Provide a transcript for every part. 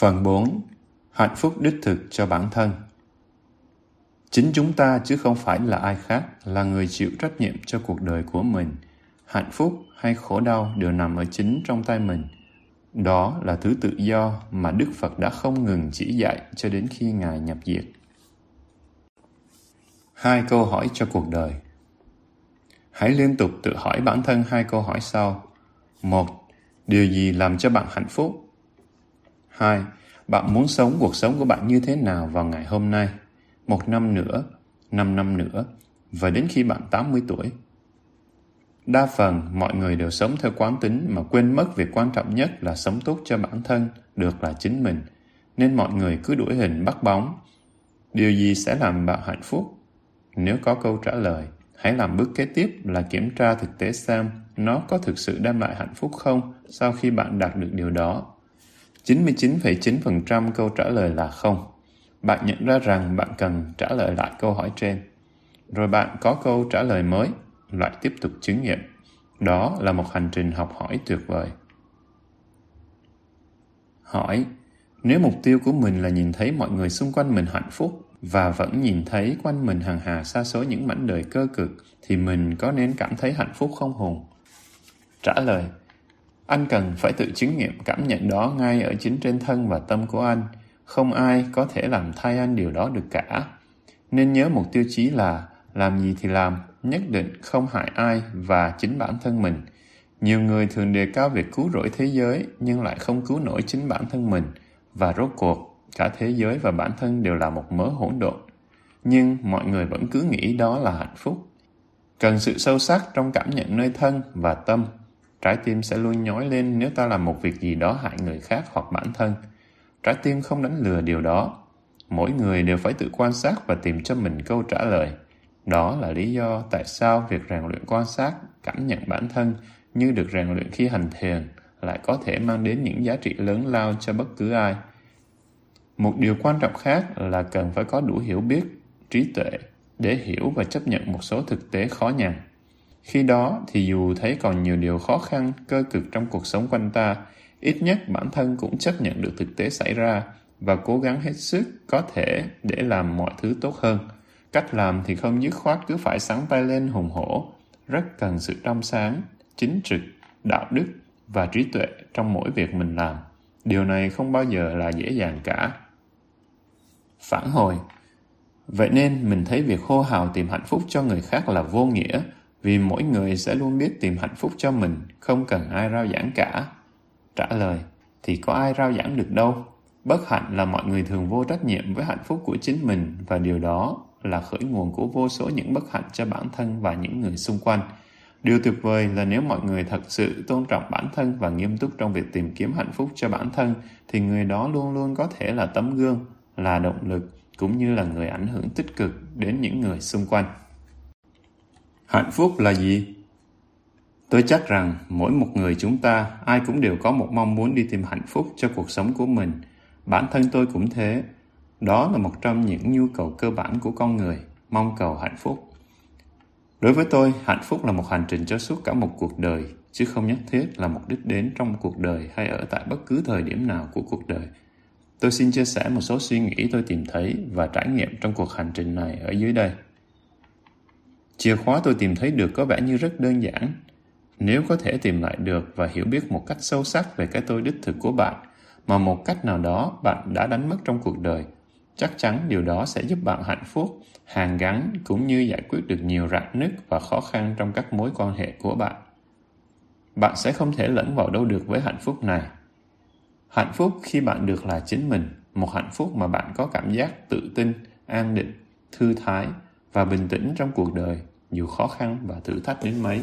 Phần 4. Hạnh phúc đích thực cho bản thân Chính chúng ta chứ không phải là ai khác là người chịu trách nhiệm cho cuộc đời của mình. Hạnh phúc hay khổ đau đều nằm ở chính trong tay mình. Đó là thứ tự do mà Đức Phật đã không ngừng chỉ dạy cho đến khi Ngài nhập diệt. Hai câu hỏi cho cuộc đời Hãy liên tục tự hỏi bản thân hai câu hỏi sau. Một, điều gì làm cho bạn hạnh phúc? Hai, bạn muốn sống cuộc sống của bạn như thế nào vào ngày hôm nay? Một năm nữa, năm năm nữa, và đến khi bạn 80 tuổi. Đa phần, mọi người đều sống theo quán tính mà quên mất việc quan trọng nhất là sống tốt cho bản thân, được là chính mình. Nên mọi người cứ đuổi hình bắt bóng. Điều gì sẽ làm bạn hạnh phúc? Nếu có câu trả lời, hãy làm bước kế tiếp là kiểm tra thực tế xem nó có thực sự đem lại hạnh phúc không sau khi bạn đạt được điều đó. 99,9% câu trả lời là không. Bạn nhận ra rằng bạn cần trả lời lại câu hỏi trên. Rồi bạn có câu trả lời mới, lại tiếp tục chứng nghiệm. Đó là một hành trình học hỏi tuyệt vời. Hỏi, nếu mục tiêu của mình là nhìn thấy mọi người xung quanh mình hạnh phúc và vẫn nhìn thấy quanh mình hàng hà xa số những mảnh đời cơ cực thì mình có nên cảm thấy hạnh phúc không hùng? Trả lời, anh cần phải tự chứng nghiệm cảm nhận đó ngay ở chính trên thân và tâm của anh. Không ai có thể làm thay anh điều đó được cả. Nên nhớ một tiêu chí là làm gì thì làm, nhất định không hại ai và chính bản thân mình. Nhiều người thường đề cao việc cứu rỗi thế giới nhưng lại không cứu nổi chính bản thân mình và rốt cuộc cả thế giới và bản thân đều là một mớ hỗn độn. Nhưng mọi người vẫn cứ nghĩ đó là hạnh phúc. Cần sự sâu sắc trong cảm nhận nơi thân và tâm Trái tim sẽ luôn nhói lên nếu ta làm một việc gì đó hại người khác hoặc bản thân. Trái tim không đánh lừa điều đó. Mỗi người đều phải tự quan sát và tìm cho mình câu trả lời. Đó là lý do tại sao việc rèn luyện quan sát, cảm nhận bản thân như được rèn luyện khi hành thiền lại có thể mang đến những giá trị lớn lao cho bất cứ ai. Một điều quan trọng khác là cần phải có đủ hiểu biết, trí tuệ để hiểu và chấp nhận một số thực tế khó nhằn. Khi đó thì dù thấy còn nhiều điều khó khăn, cơ cực trong cuộc sống quanh ta, ít nhất bản thân cũng chấp nhận được thực tế xảy ra và cố gắng hết sức có thể để làm mọi thứ tốt hơn. Cách làm thì không dứt khoát cứ phải sáng tay lên hùng hổ, rất cần sự trong sáng, chính trực, đạo đức và trí tuệ trong mỗi việc mình làm. Điều này không bao giờ là dễ dàng cả. Phản hồi Vậy nên mình thấy việc hô hào tìm hạnh phúc cho người khác là vô nghĩa, vì mỗi người sẽ luôn biết tìm hạnh phúc cho mình, không cần ai rao giảng cả. Trả lời, thì có ai rao giảng được đâu. Bất hạnh là mọi người thường vô trách nhiệm với hạnh phúc của chính mình và điều đó là khởi nguồn của vô số những bất hạnh cho bản thân và những người xung quanh. Điều tuyệt vời là nếu mọi người thật sự tôn trọng bản thân và nghiêm túc trong việc tìm kiếm hạnh phúc cho bản thân thì người đó luôn luôn có thể là tấm gương, là động lực cũng như là người ảnh hưởng tích cực đến những người xung quanh. Hạnh phúc là gì? Tôi chắc rằng mỗi một người chúng ta ai cũng đều có một mong muốn đi tìm hạnh phúc cho cuộc sống của mình. Bản thân tôi cũng thế. Đó là một trong những nhu cầu cơ bản của con người, mong cầu hạnh phúc. Đối với tôi, hạnh phúc là một hành trình cho suốt cả một cuộc đời, chứ không nhất thiết là một đích đến trong cuộc đời hay ở tại bất cứ thời điểm nào của cuộc đời. Tôi xin chia sẻ một số suy nghĩ tôi tìm thấy và trải nghiệm trong cuộc hành trình này ở dưới đây. Chìa khóa tôi tìm thấy được có vẻ như rất đơn giản. Nếu có thể tìm lại được và hiểu biết một cách sâu sắc về cái tôi đích thực của bạn, mà một cách nào đó bạn đã đánh mất trong cuộc đời, chắc chắn điều đó sẽ giúp bạn hạnh phúc, hàn gắn cũng như giải quyết được nhiều rạn nứt và khó khăn trong các mối quan hệ của bạn. Bạn sẽ không thể lẫn vào đâu được với hạnh phúc này. Hạnh phúc khi bạn được là chính mình, một hạnh phúc mà bạn có cảm giác tự tin, an định, thư thái và bình tĩnh trong cuộc đời dù khó khăn và thử thách đến mấy.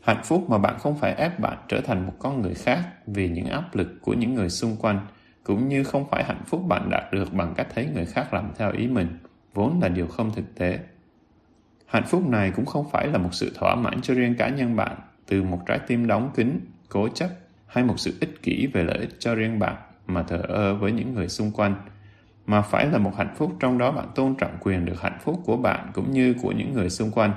Hạnh phúc mà bạn không phải ép bạn trở thành một con người khác vì những áp lực của những người xung quanh, cũng như không phải hạnh phúc bạn đạt được bằng cách thấy người khác làm theo ý mình, vốn là điều không thực tế. Hạnh phúc này cũng không phải là một sự thỏa mãn cho riêng cá nhân bạn từ một trái tim đóng kín, cố chấp hay một sự ích kỷ về lợi ích cho riêng bạn mà thờ ơ với những người xung quanh – mà phải là một hạnh phúc trong đó bạn tôn trọng quyền được hạnh phúc của bạn cũng như của những người xung quanh.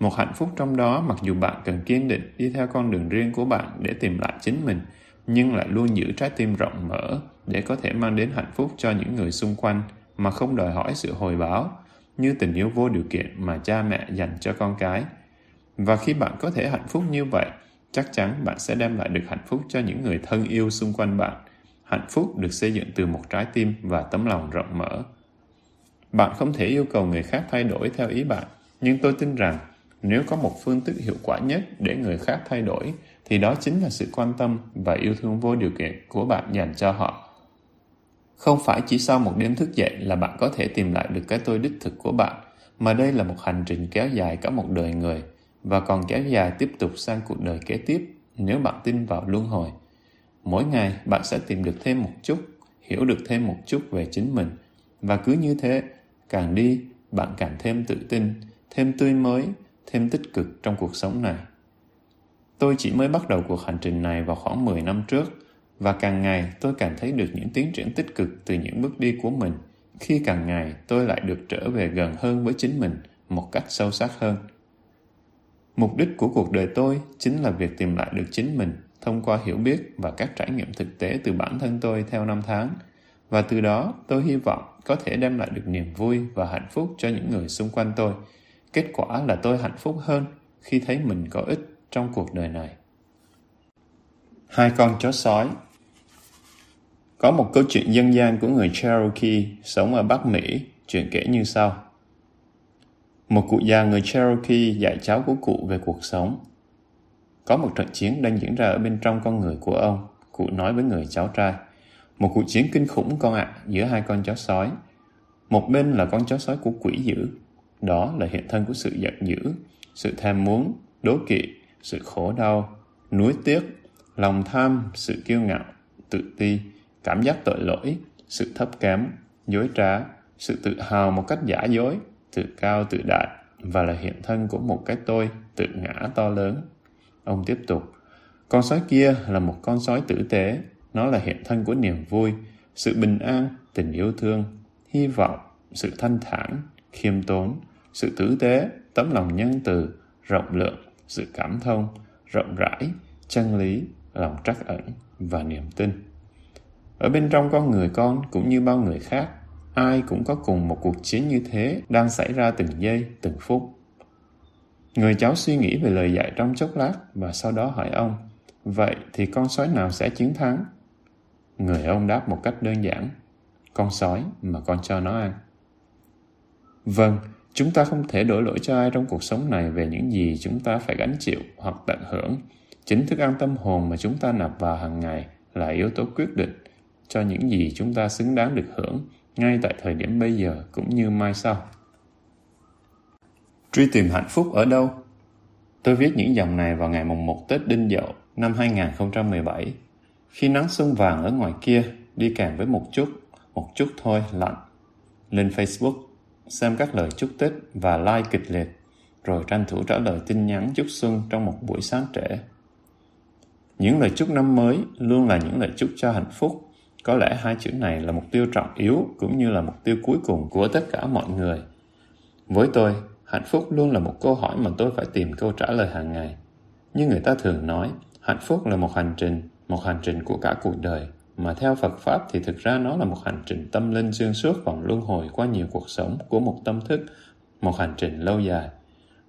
Một hạnh phúc trong đó mặc dù bạn cần kiên định đi theo con đường riêng của bạn để tìm lại chính mình, nhưng lại luôn giữ trái tim rộng mở để có thể mang đến hạnh phúc cho những người xung quanh mà không đòi hỏi sự hồi báo như tình yêu vô điều kiện mà cha mẹ dành cho con cái. Và khi bạn có thể hạnh phúc như vậy, chắc chắn bạn sẽ đem lại được hạnh phúc cho những người thân yêu xung quanh bạn. Hạnh phúc được xây dựng từ một trái tim và tấm lòng rộng mở. Bạn không thể yêu cầu người khác thay đổi theo ý bạn, nhưng tôi tin rằng nếu có một phương thức hiệu quả nhất để người khác thay đổi thì đó chính là sự quan tâm và yêu thương vô điều kiện của bạn dành cho họ không phải chỉ sau một đêm thức dậy là bạn có thể tìm lại được cái tôi đích thực của bạn mà đây là một hành trình kéo dài cả một đời người và còn kéo dài tiếp tục sang cuộc đời kế tiếp nếu bạn tin vào luân hồi mỗi ngày, bạn sẽ tìm được thêm một chút, hiểu được thêm một chút về chính mình. Và cứ như thế, càng đi, bạn càng thêm tự tin, thêm tươi mới, thêm tích cực trong cuộc sống này. Tôi chỉ mới bắt đầu cuộc hành trình này vào khoảng 10 năm trước, và càng ngày tôi càng thấy được những tiến triển tích cực từ những bước đi của mình, khi càng ngày tôi lại được trở về gần hơn với chính mình một cách sâu sắc hơn. Mục đích của cuộc đời tôi chính là việc tìm lại được chính mình thông qua hiểu biết và các trải nghiệm thực tế từ bản thân tôi theo năm tháng và từ đó tôi hy vọng có thể đem lại được niềm vui và hạnh phúc cho những người xung quanh tôi kết quả là tôi hạnh phúc hơn khi thấy mình có ích trong cuộc đời này hai con chó sói có một câu chuyện dân gian của người Cherokee sống ở Bắc Mỹ, chuyện kể như sau. Một cụ già người Cherokee dạy cháu của cụ về cuộc sống. Có một trận chiến đang diễn ra ở bên trong con người của ông, cụ nói với người cháu trai. Một cuộc chiến kinh khủng con ạ, à, giữa hai con chó sói. Một bên là con chó sói của quỷ dữ, đó là hiện thân của sự giận dữ, sự tham muốn, đố kỵ, sự khổ đau, nuối tiếc, lòng tham, sự kiêu ngạo, tự ti, cảm giác tội lỗi, sự thấp kém, dối trá, sự tự hào một cách giả dối, tự cao tự đại và là hiện thân của một cái tôi tự ngã to lớn. Ông tiếp tục, con sói kia là một con sói tử tế, nó là hiện thân của niềm vui, sự bình an, tình yêu thương, hy vọng, sự thanh thản, khiêm tốn, sự tử tế, tấm lòng nhân từ, rộng lượng, sự cảm thông, rộng rãi, chân lý, lòng trắc ẩn và niềm tin. Ở bên trong con người con cũng như bao người khác, ai cũng có cùng một cuộc chiến như thế đang xảy ra từng giây, từng phút. Người cháu suy nghĩ về lời dạy trong chốc lát và sau đó hỏi ông, vậy thì con sói nào sẽ chiến thắng? Người ông đáp một cách đơn giản, con sói mà con cho nó ăn. Vâng, chúng ta không thể đổ lỗi cho ai trong cuộc sống này về những gì chúng ta phải gánh chịu hoặc tận hưởng. Chính thức ăn tâm hồn mà chúng ta nạp vào hàng ngày là yếu tố quyết định cho những gì chúng ta xứng đáng được hưởng ngay tại thời điểm bây giờ cũng như mai sau. Truy tìm hạnh phúc ở đâu? Tôi viết những dòng này vào ngày mùng 1 Tết Đinh Dậu năm 2017. Khi nắng xuân vàng ở ngoài kia đi kèm với một chút, một chút thôi lạnh. Lên Facebook, xem các lời chúc Tết và like kịch liệt, rồi tranh thủ trả lời tin nhắn chúc xuân trong một buổi sáng trễ. Những lời chúc năm mới luôn là những lời chúc cho hạnh phúc có lẽ hai chữ này là mục tiêu trọng yếu cũng như là mục tiêu cuối cùng của tất cả mọi người. Với tôi, hạnh phúc luôn là một câu hỏi mà tôi phải tìm câu trả lời hàng ngày. Như người ta thường nói, hạnh phúc là một hành trình, một hành trình của cả cuộc đời. Mà theo Phật Pháp thì thực ra nó là một hành trình tâm linh xuyên suốt vòng luân hồi qua nhiều cuộc sống của một tâm thức, một hành trình lâu dài.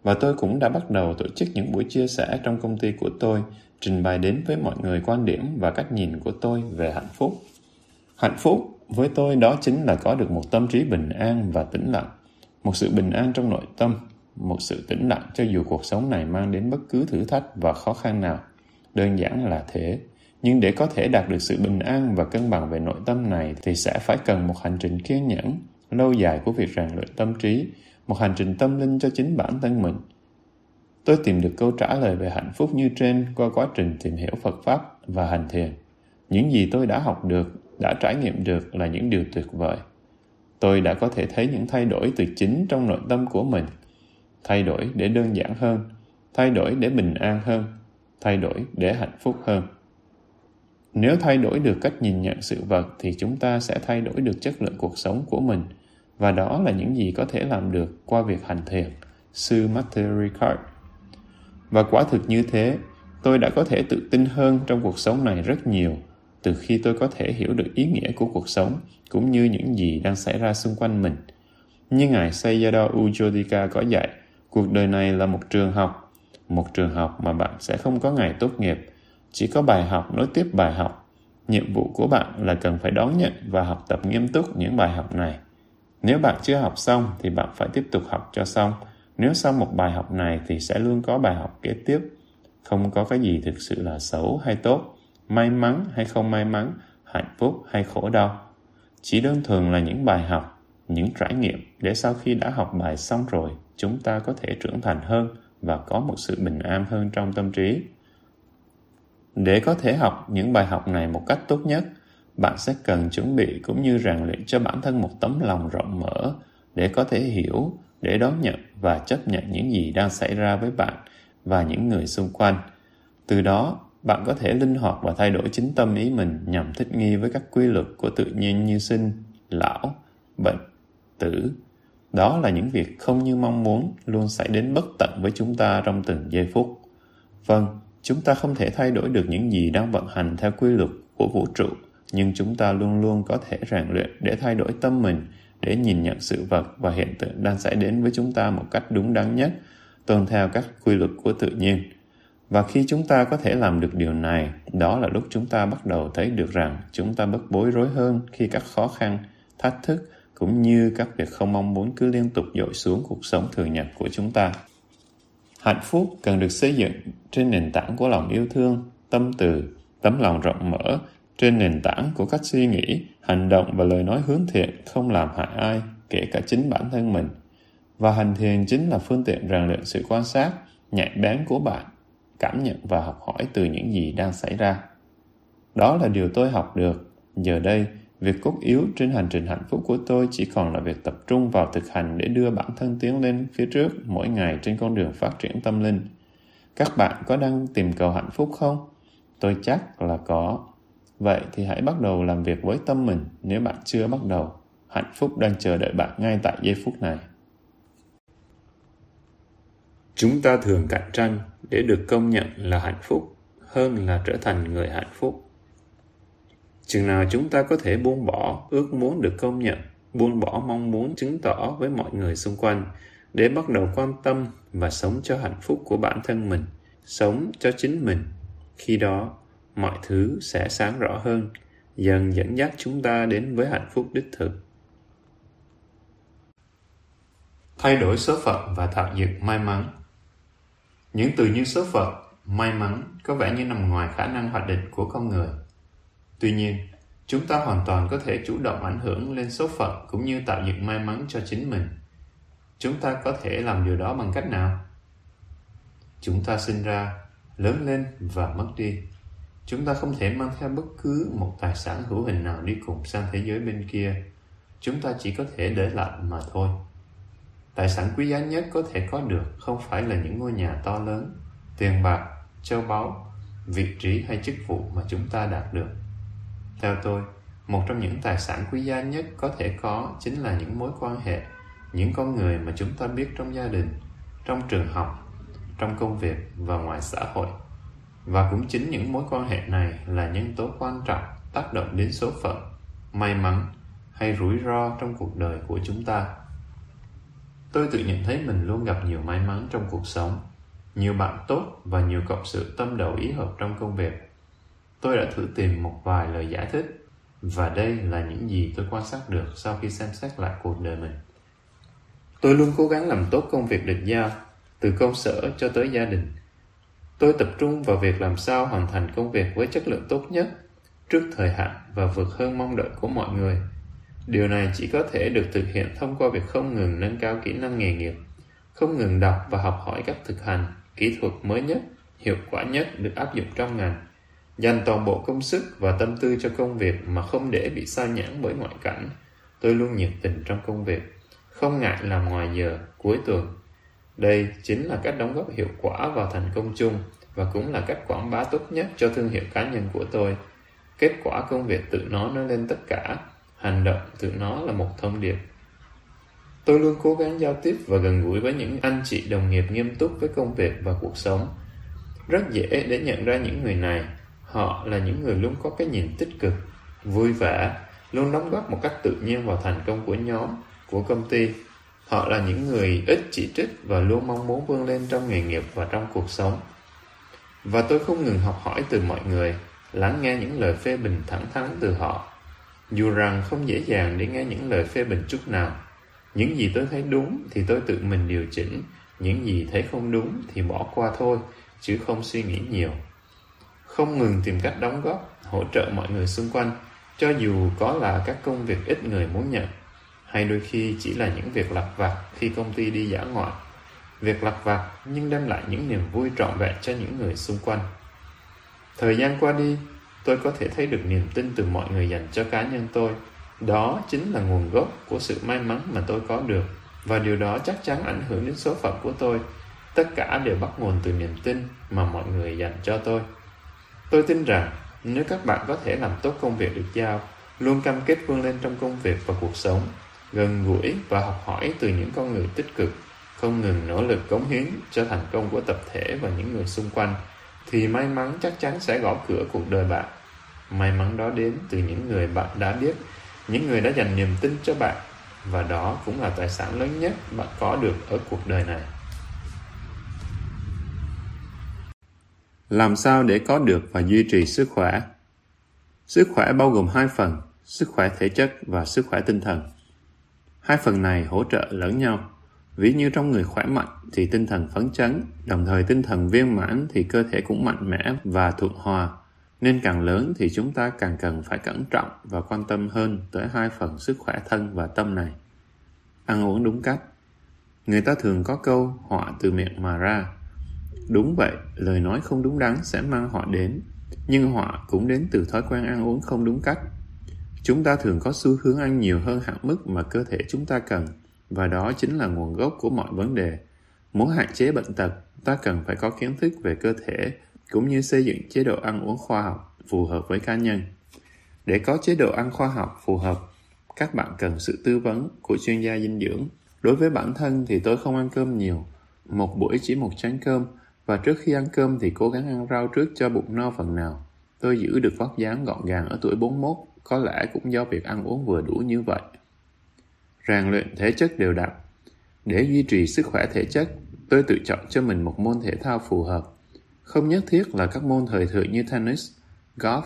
Và tôi cũng đã bắt đầu tổ chức những buổi chia sẻ trong công ty của tôi, trình bày đến với mọi người quan điểm và cách nhìn của tôi về hạnh phúc. Hạnh phúc với tôi đó chính là có được một tâm trí bình an và tĩnh lặng, một sự bình an trong nội tâm, một sự tĩnh lặng cho dù cuộc sống này mang đến bất cứ thử thách và khó khăn nào. Đơn giản là thế. Nhưng để có thể đạt được sự bình an và cân bằng về nội tâm này thì sẽ phải cần một hành trình kiên nhẫn, lâu dài của việc rèn luyện tâm trí, một hành trình tâm linh cho chính bản thân mình. Tôi tìm được câu trả lời về hạnh phúc như trên qua quá trình tìm hiểu Phật Pháp và hành thiền. Những gì tôi đã học được đã trải nghiệm được là những điều tuyệt vời tôi đã có thể thấy những thay đổi từ chính trong nội tâm của mình. Thay đổi để đơn giản hơn, thay đổi để bình an hơn, thay đổi để hạnh phúc hơn. Nếu thay đổi được cách nhìn nhận sự vật thì chúng ta sẽ thay đổi được chất lượng cuộc sống của mình. Và đó là những gì có thể làm được qua việc hành thiền, sư Matthew Ricard. Và quả thực như thế, tôi đã có thể tự tin hơn trong cuộc sống này rất nhiều từ khi tôi có thể hiểu được ý nghĩa của cuộc sống cũng như những gì đang xảy ra xung quanh mình. Như Ngài Sayadaw Ujodhika có dạy, cuộc đời này là một trường học, một trường học mà bạn sẽ không có ngày tốt nghiệp, chỉ có bài học nối tiếp bài học. Nhiệm vụ của bạn là cần phải đón nhận và học tập nghiêm túc những bài học này. Nếu bạn chưa học xong thì bạn phải tiếp tục học cho xong. Nếu xong một bài học này thì sẽ luôn có bài học kế tiếp. Không có cái gì thực sự là xấu hay tốt, may mắn hay không may mắn, hạnh phúc hay khổ đau. Chỉ đơn thuần là những bài học, những trải nghiệm để sau khi đã học bài xong rồi, chúng ta có thể trưởng thành hơn và có một sự bình an hơn trong tâm trí. Để có thể học những bài học này một cách tốt nhất, bạn sẽ cần chuẩn bị cũng như rèn luyện cho bản thân một tấm lòng rộng mở để có thể hiểu, để đón nhận và chấp nhận những gì đang xảy ra với bạn và những người xung quanh. Từ đó, bạn có thể linh hoạt và thay đổi chính tâm ý mình nhằm thích nghi với các quy luật của tự nhiên như sinh, lão, bệnh, tử. Đó là những việc không như mong muốn luôn xảy đến bất tận với chúng ta trong từng giây phút. Vâng, chúng ta không thể thay đổi được những gì đang vận hành theo quy luật của vũ trụ, nhưng chúng ta luôn luôn có thể rèn luyện để thay đổi tâm mình, để nhìn nhận sự vật và hiện tượng đang xảy đến với chúng ta một cách đúng đắn nhất, tuân theo các quy luật của tự nhiên. Và khi chúng ta có thể làm được điều này, đó là lúc chúng ta bắt đầu thấy được rằng chúng ta bất bối rối hơn khi các khó khăn, thách thức cũng như các việc không mong muốn cứ liên tục dội xuống cuộc sống thường nhật của chúng ta. Hạnh phúc cần được xây dựng trên nền tảng của lòng yêu thương, tâm từ, tấm lòng rộng mở, trên nền tảng của các suy nghĩ, hành động và lời nói hướng thiện không làm hại ai, kể cả chính bản thân mình. Và hành thiền chính là phương tiện rèn luyện sự quan sát, nhạy bén của bạn, cảm nhận và học hỏi từ những gì đang xảy ra. Đó là điều tôi học được. Giờ đây, Việc cốt yếu trên hành trình hạnh phúc của tôi chỉ còn là việc tập trung vào thực hành để đưa bản thân tiến lên phía trước mỗi ngày trên con đường phát triển tâm linh. Các bạn có đang tìm cầu hạnh phúc không? Tôi chắc là có. Vậy thì hãy bắt đầu làm việc với tâm mình nếu bạn chưa bắt đầu. Hạnh phúc đang chờ đợi bạn ngay tại giây phút này. Chúng ta thường cạnh tranh để được công nhận là hạnh phúc hơn là trở thành người hạnh phúc. Chừng nào chúng ta có thể buông bỏ ước muốn được công nhận, buông bỏ mong muốn chứng tỏ với mọi người xung quanh để bắt đầu quan tâm và sống cho hạnh phúc của bản thân mình, sống cho chính mình, khi đó mọi thứ sẽ sáng rõ hơn, dần dẫn dắt chúng ta đến với hạnh phúc đích thực. Thay đổi số phận và tạo dựng may mắn những từ như số phận may mắn có vẻ như nằm ngoài khả năng hoạch định của con người Tuy nhiên, chúng ta hoàn toàn có thể chủ động ảnh hưởng lên số phận cũng như tạo dựng may mắn cho chính mình. Chúng ta có thể làm điều đó bằng cách nào? Chúng ta sinh ra, lớn lên và mất đi. Chúng ta không thể mang theo bất cứ một tài sản hữu hình nào đi cùng sang thế giới bên kia. Chúng ta chỉ có thể để lại mà thôi. Tài sản quý giá nhất có thể có được không phải là những ngôi nhà to lớn, tiền bạc, châu báu, vị trí hay chức vụ mà chúng ta đạt được theo tôi, một trong những tài sản quý giá nhất có thể có chính là những mối quan hệ, những con người mà chúng ta biết trong gia đình, trong trường học, trong công việc và ngoài xã hội. Và cũng chính những mối quan hệ này là nhân tố quan trọng tác động đến số phận, may mắn hay rủi ro trong cuộc đời của chúng ta. Tôi tự nhận thấy mình luôn gặp nhiều may mắn trong cuộc sống, nhiều bạn tốt và nhiều cộng sự tâm đầu ý hợp trong công việc Tôi đã thử tìm một vài lời giải thích và đây là những gì tôi quan sát được sau khi xem xét lại cuộc đời mình. Tôi luôn cố gắng làm tốt công việc được giao, từ công sở cho tới gia đình. Tôi tập trung vào việc làm sao hoàn thành công việc với chất lượng tốt nhất, trước thời hạn và vượt hơn mong đợi của mọi người. Điều này chỉ có thể được thực hiện thông qua việc không ngừng nâng cao kỹ năng nghề nghiệp, không ngừng đọc và học hỏi các thực hành, kỹ thuật mới nhất, hiệu quả nhất được áp dụng trong ngành dành toàn bộ công sức và tâm tư cho công việc mà không để bị sao nhãn bởi ngoại cảnh. Tôi luôn nhiệt tình trong công việc, không ngại làm ngoài giờ, cuối tuần. Đây chính là cách đóng góp hiệu quả vào thành công chung và cũng là cách quảng bá tốt nhất cho thương hiệu cá nhân của tôi. Kết quả công việc tự nó nói lên tất cả, hành động tự nó là một thông điệp. Tôi luôn cố gắng giao tiếp và gần gũi với những anh chị đồng nghiệp nghiêm túc với công việc và cuộc sống Rất dễ để nhận ra những người này. Họ là những người luôn có cái nhìn tích cực, vui vẻ, luôn đóng góp một cách tự nhiên vào thành công của nhóm, của công ty. Họ là những người ít chỉ trích và luôn mong muốn vươn lên trong nghề nghiệp và trong cuộc sống. Và tôi không ngừng học hỏi từ mọi người, lắng nghe những lời phê bình thẳng thắn từ họ. Dù rằng không dễ dàng để nghe những lời phê bình chút nào. Những gì tôi thấy đúng thì tôi tự mình điều chỉnh, những gì thấy không đúng thì bỏ qua thôi, chứ không suy nghĩ nhiều. Không ngừng tìm cách đóng góp, hỗ trợ mọi người xung quanh, cho dù có là các công việc ít người muốn nhận, hay đôi khi chỉ là những việc lặt vặt khi công ty đi dã ngoại. Việc lặt vặt nhưng đem lại những niềm vui trọn vẹn cho những người xung quanh. Thời gian qua đi, tôi có thể thấy được niềm tin từ mọi người dành cho cá nhân tôi. Đó chính là nguồn gốc của sự may mắn mà tôi có được và điều đó chắc chắn ảnh hưởng đến số phận của tôi. Tất cả đều bắt nguồn từ niềm tin mà mọi người dành cho tôi. Tôi tin rằng nếu các bạn có thể làm tốt công việc được giao, luôn cam kết vươn lên trong công việc và cuộc sống, gần gũi và học hỏi từ những con người tích cực, không ngừng nỗ lực cống hiến cho thành công của tập thể và những người xung quanh, thì may mắn chắc chắn sẽ gõ cửa cuộc đời bạn. May mắn đó đến từ những người bạn đã biết, những người đã dành niềm tin cho bạn, và đó cũng là tài sản lớn nhất bạn có được ở cuộc đời này. Làm sao để có được và duy trì sức khỏe? Sức khỏe bao gồm hai phần, sức khỏe thể chất và sức khỏe tinh thần. Hai phần này hỗ trợ lẫn nhau. Ví như trong người khỏe mạnh thì tinh thần phấn chấn, đồng thời tinh thần viên mãn thì cơ thể cũng mạnh mẽ và thuận hòa. Nên càng lớn thì chúng ta càng cần phải cẩn trọng và quan tâm hơn tới hai phần sức khỏe thân và tâm này. Ăn uống đúng cách Người ta thường có câu họa từ miệng mà ra. Đúng vậy, lời nói không đúng đắn sẽ mang họa đến, nhưng họa cũng đến từ thói quen ăn uống không đúng cách. Chúng ta thường có xu hướng ăn nhiều hơn hạn mức mà cơ thể chúng ta cần, và đó chính là nguồn gốc của mọi vấn đề. Muốn hạn chế bệnh tật, ta cần phải có kiến thức về cơ thể, cũng như xây dựng chế độ ăn uống khoa học phù hợp với cá nhân. Để có chế độ ăn khoa học phù hợp, các bạn cần sự tư vấn của chuyên gia dinh dưỡng. Đối với bản thân thì tôi không ăn cơm nhiều, một buổi chỉ một chén cơm, và trước khi ăn cơm thì cố gắng ăn rau trước cho bụng no phần nào. Tôi giữ được vóc dáng gọn gàng ở tuổi 41, có lẽ cũng do việc ăn uống vừa đủ như vậy. Rèn luyện thể chất đều đặn. Để duy trì sức khỏe thể chất, tôi tự chọn cho mình một môn thể thao phù hợp. Không nhất thiết là các môn thời thượng như tennis, golf.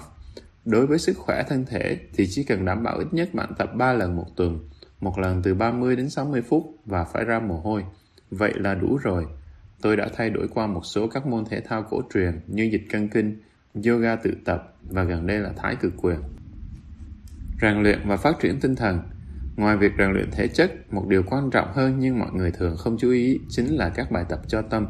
Đối với sức khỏe thân thể thì chỉ cần đảm bảo ít nhất bạn tập 3 lần một tuần, một lần từ 30 đến 60 phút và phải ra mồ hôi. Vậy là đủ rồi. Tôi đã thay đổi qua một số các môn thể thao cổ truyền như dịch cân kinh, yoga tự tập và gần đây là thái cực quyền. Rèn luyện và phát triển tinh thần Ngoài việc rèn luyện thể chất, một điều quan trọng hơn nhưng mọi người thường không chú ý chính là các bài tập cho tâm.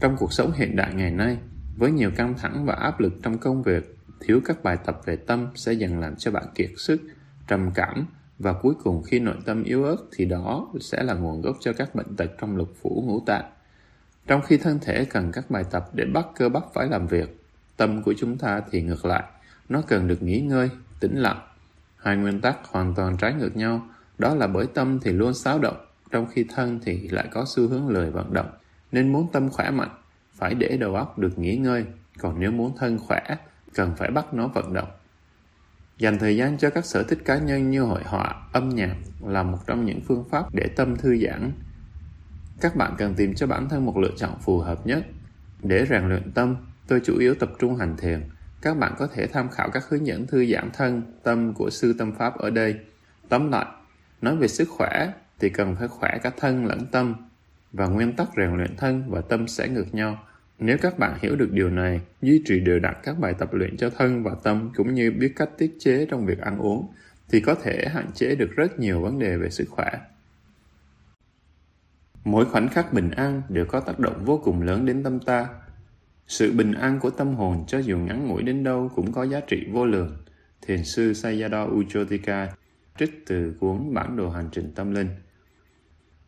Trong cuộc sống hiện đại ngày nay, với nhiều căng thẳng và áp lực trong công việc, thiếu các bài tập về tâm sẽ dần làm cho bạn kiệt sức, trầm cảm và cuối cùng khi nội tâm yếu ớt thì đó sẽ là nguồn gốc cho các bệnh tật trong lục phủ ngũ tạng. Trong khi thân thể cần các bài tập để bắt cơ bắp phải làm việc, tâm của chúng ta thì ngược lại, nó cần được nghỉ ngơi, tĩnh lặng. Hai nguyên tắc hoàn toàn trái ngược nhau, đó là bởi tâm thì luôn xáo động, trong khi thân thì lại có xu hướng lười vận động. Nên muốn tâm khỏe mạnh, phải để đầu óc được nghỉ ngơi, còn nếu muốn thân khỏe, cần phải bắt nó vận động. Dành thời gian cho các sở thích cá nhân như hội họa, âm nhạc là một trong những phương pháp để tâm thư giãn, các bạn cần tìm cho bản thân một lựa chọn phù hợp nhất. Để rèn luyện tâm, tôi chủ yếu tập trung hành thiền. Các bạn có thể tham khảo các hướng dẫn thư giãn thân, tâm của sư tâm pháp ở đây. Tóm lại, nói về sức khỏe thì cần phải khỏe cả thân lẫn tâm. Và nguyên tắc rèn luyện thân và tâm sẽ ngược nhau. Nếu các bạn hiểu được điều này, duy trì đều đặn các bài tập luyện cho thân và tâm cũng như biết cách tiết chế trong việc ăn uống, thì có thể hạn chế được rất nhiều vấn đề về sức khỏe. Mỗi khoảnh khắc bình an đều có tác động vô cùng lớn đến tâm ta. Sự bình an của tâm hồn cho dù ngắn ngủi đến đâu cũng có giá trị vô lượng. Thiền sư Sayadaw Ujotika trích từ cuốn Bản đồ hành trình tâm linh.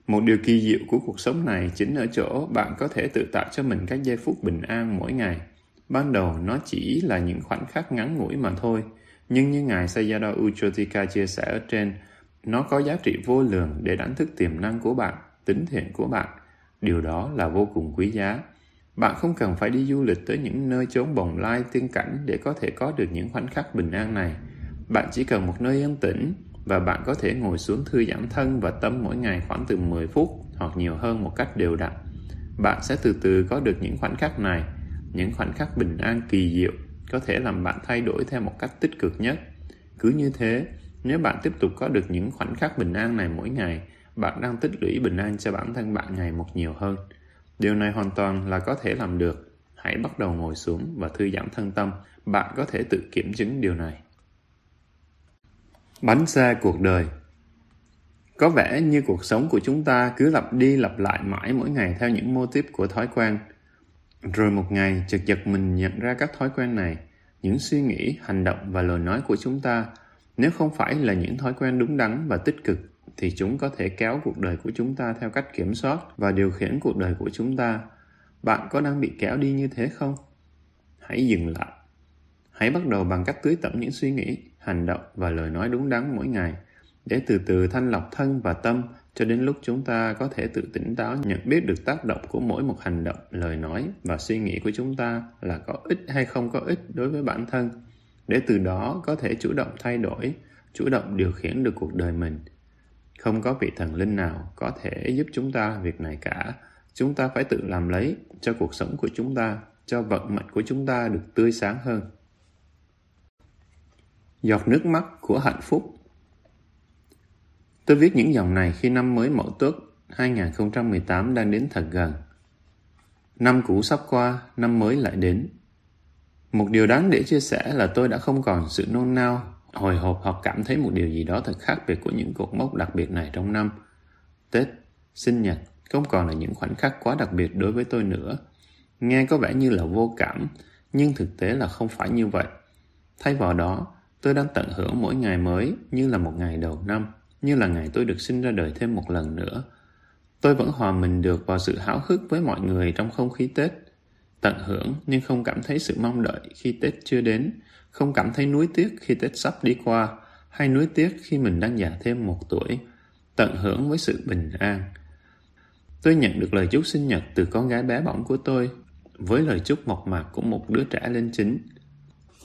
Một điều kỳ diệu của cuộc sống này chính ở chỗ bạn có thể tự tạo cho mình các giây phút bình an mỗi ngày. Ban đầu nó chỉ là những khoảnh khắc ngắn ngủi mà thôi, nhưng như Ngài Sayadaw Ujotika chia sẻ ở trên, nó có giá trị vô lượng để đánh thức tiềm năng của bạn tính thiện của bạn. Điều đó là vô cùng quý giá. Bạn không cần phải đi du lịch tới những nơi chốn bồng lai tiên cảnh để có thể có được những khoảnh khắc bình an này. Bạn chỉ cần một nơi yên tĩnh và bạn có thể ngồi xuống thư giãn thân và tâm mỗi ngày khoảng từ 10 phút hoặc nhiều hơn một cách đều đặn. Bạn sẽ từ từ có được những khoảnh khắc này, những khoảnh khắc bình an kỳ diệu có thể làm bạn thay đổi theo một cách tích cực nhất. Cứ như thế, nếu bạn tiếp tục có được những khoảnh khắc bình an này mỗi ngày, bạn đang tích lũy bình an cho bản thân bạn ngày một nhiều hơn. Điều này hoàn toàn là có thể làm được. Hãy bắt đầu ngồi xuống và thư giãn thân tâm. Bạn có thể tự kiểm chứng điều này. Bánh xe cuộc đời Có vẻ như cuộc sống của chúng ta cứ lặp đi lặp lại mãi mỗi ngày theo những mô típ của thói quen. Rồi một ngày chợt giật mình nhận ra các thói quen này, những suy nghĩ, hành động và lời nói của chúng ta nếu không phải là những thói quen đúng đắn và tích cực thì chúng có thể kéo cuộc đời của chúng ta theo cách kiểm soát và điều khiển cuộc đời của chúng ta. Bạn có đang bị kéo đi như thế không? Hãy dừng lại. Hãy bắt đầu bằng cách tưới tẩm những suy nghĩ, hành động và lời nói đúng đắn mỗi ngày để từ từ thanh lọc thân và tâm cho đến lúc chúng ta có thể tự tỉnh táo nhận biết được tác động của mỗi một hành động, lời nói và suy nghĩ của chúng ta là có ích hay không có ích đối với bản thân để từ đó có thể chủ động thay đổi, chủ động điều khiển được cuộc đời mình không có vị thần linh nào có thể giúp chúng ta việc này cả. Chúng ta phải tự làm lấy cho cuộc sống của chúng ta, cho vận mệnh của chúng ta được tươi sáng hơn. Giọt nước mắt của hạnh phúc Tôi viết những dòng này khi năm mới mậu tuất 2018 đang đến thật gần. Năm cũ sắp qua, năm mới lại đến. Một điều đáng để chia sẻ là tôi đã không còn sự nôn nao hồi hộp hoặc cảm thấy một điều gì đó thật khác biệt của những cột mốc đặc biệt này trong năm. Tết, sinh nhật không còn là những khoảnh khắc quá đặc biệt đối với tôi nữa. Nghe có vẻ như là vô cảm, nhưng thực tế là không phải như vậy. Thay vào đó, tôi đang tận hưởng mỗi ngày mới như là một ngày đầu năm, như là ngày tôi được sinh ra đời thêm một lần nữa. Tôi vẫn hòa mình được vào sự háo hức với mọi người trong không khí Tết. Tận hưởng nhưng không cảm thấy sự mong đợi khi Tết chưa đến, không cảm thấy nuối tiếc khi Tết sắp đi qua, hay nuối tiếc khi mình đang già thêm một tuổi, tận hưởng với sự bình an. Tôi nhận được lời chúc sinh nhật từ con gái bé bỏng của tôi, với lời chúc mộc mạc của một đứa trẻ lên chính.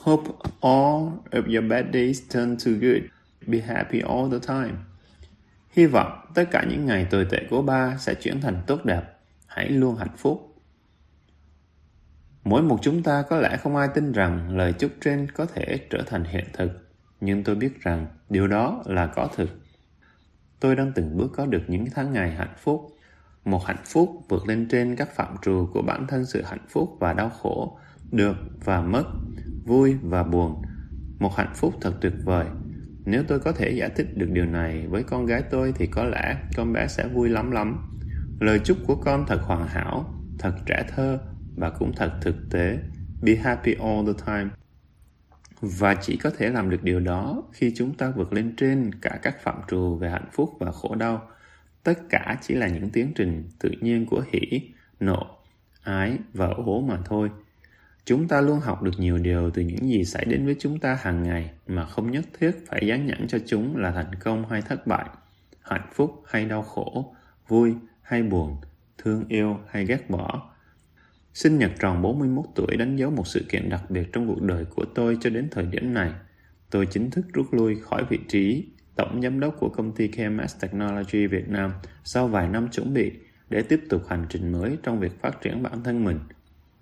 Hope all of your bad days turn to good. Be happy all the time. Hy vọng tất cả những ngày tồi tệ của ba sẽ chuyển thành tốt đẹp. Hãy luôn hạnh phúc. Mỗi một chúng ta có lẽ không ai tin rằng lời chúc trên có thể trở thành hiện thực, nhưng tôi biết rằng điều đó là có thực. Tôi đang từng bước có được những tháng ngày hạnh phúc, một hạnh phúc vượt lên trên các phạm trù của bản thân sự hạnh phúc và đau khổ, được và mất, vui và buồn. Một hạnh phúc thật tuyệt vời. Nếu tôi có thể giải thích được điều này với con gái tôi thì có lẽ con bé sẽ vui lắm lắm. Lời chúc của con thật hoàn hảo, thật trẻ thơ và cũng thật thực tế. Be happy all the time. Và chỉ có thể làm được điều đó khi chúng ta vượt lên trên cả các phạm trù về hạnh phúc và khổ đau. Tất cả chỉ là những tiến trình tự nhiên của hỷ, nộ, ái và ố mà thôi. Chúng ta luôn học được nhiều điều từ những gì xảy đến với chúng ta hàng ngày mà không nhất thiết phải dán nhãn cho chúng là thành công hay thất bại, hạnh phúc hay đau khổ, vui hay buồn, thương yêu hay ghét bỏ Sinh nhật tròn 41 tuổi đánh dấu một sự kiện đặc biệt trong cuộc đời của tôi cho đến thời điểm này. Tôi chính thức rút lui khỏi vị trí tổng giám đốc của công ty KMS Technology Việt Nam sau vài năm chuẩn bị để tiếp tục hành trình mới trong việc phát triển bản thân mình.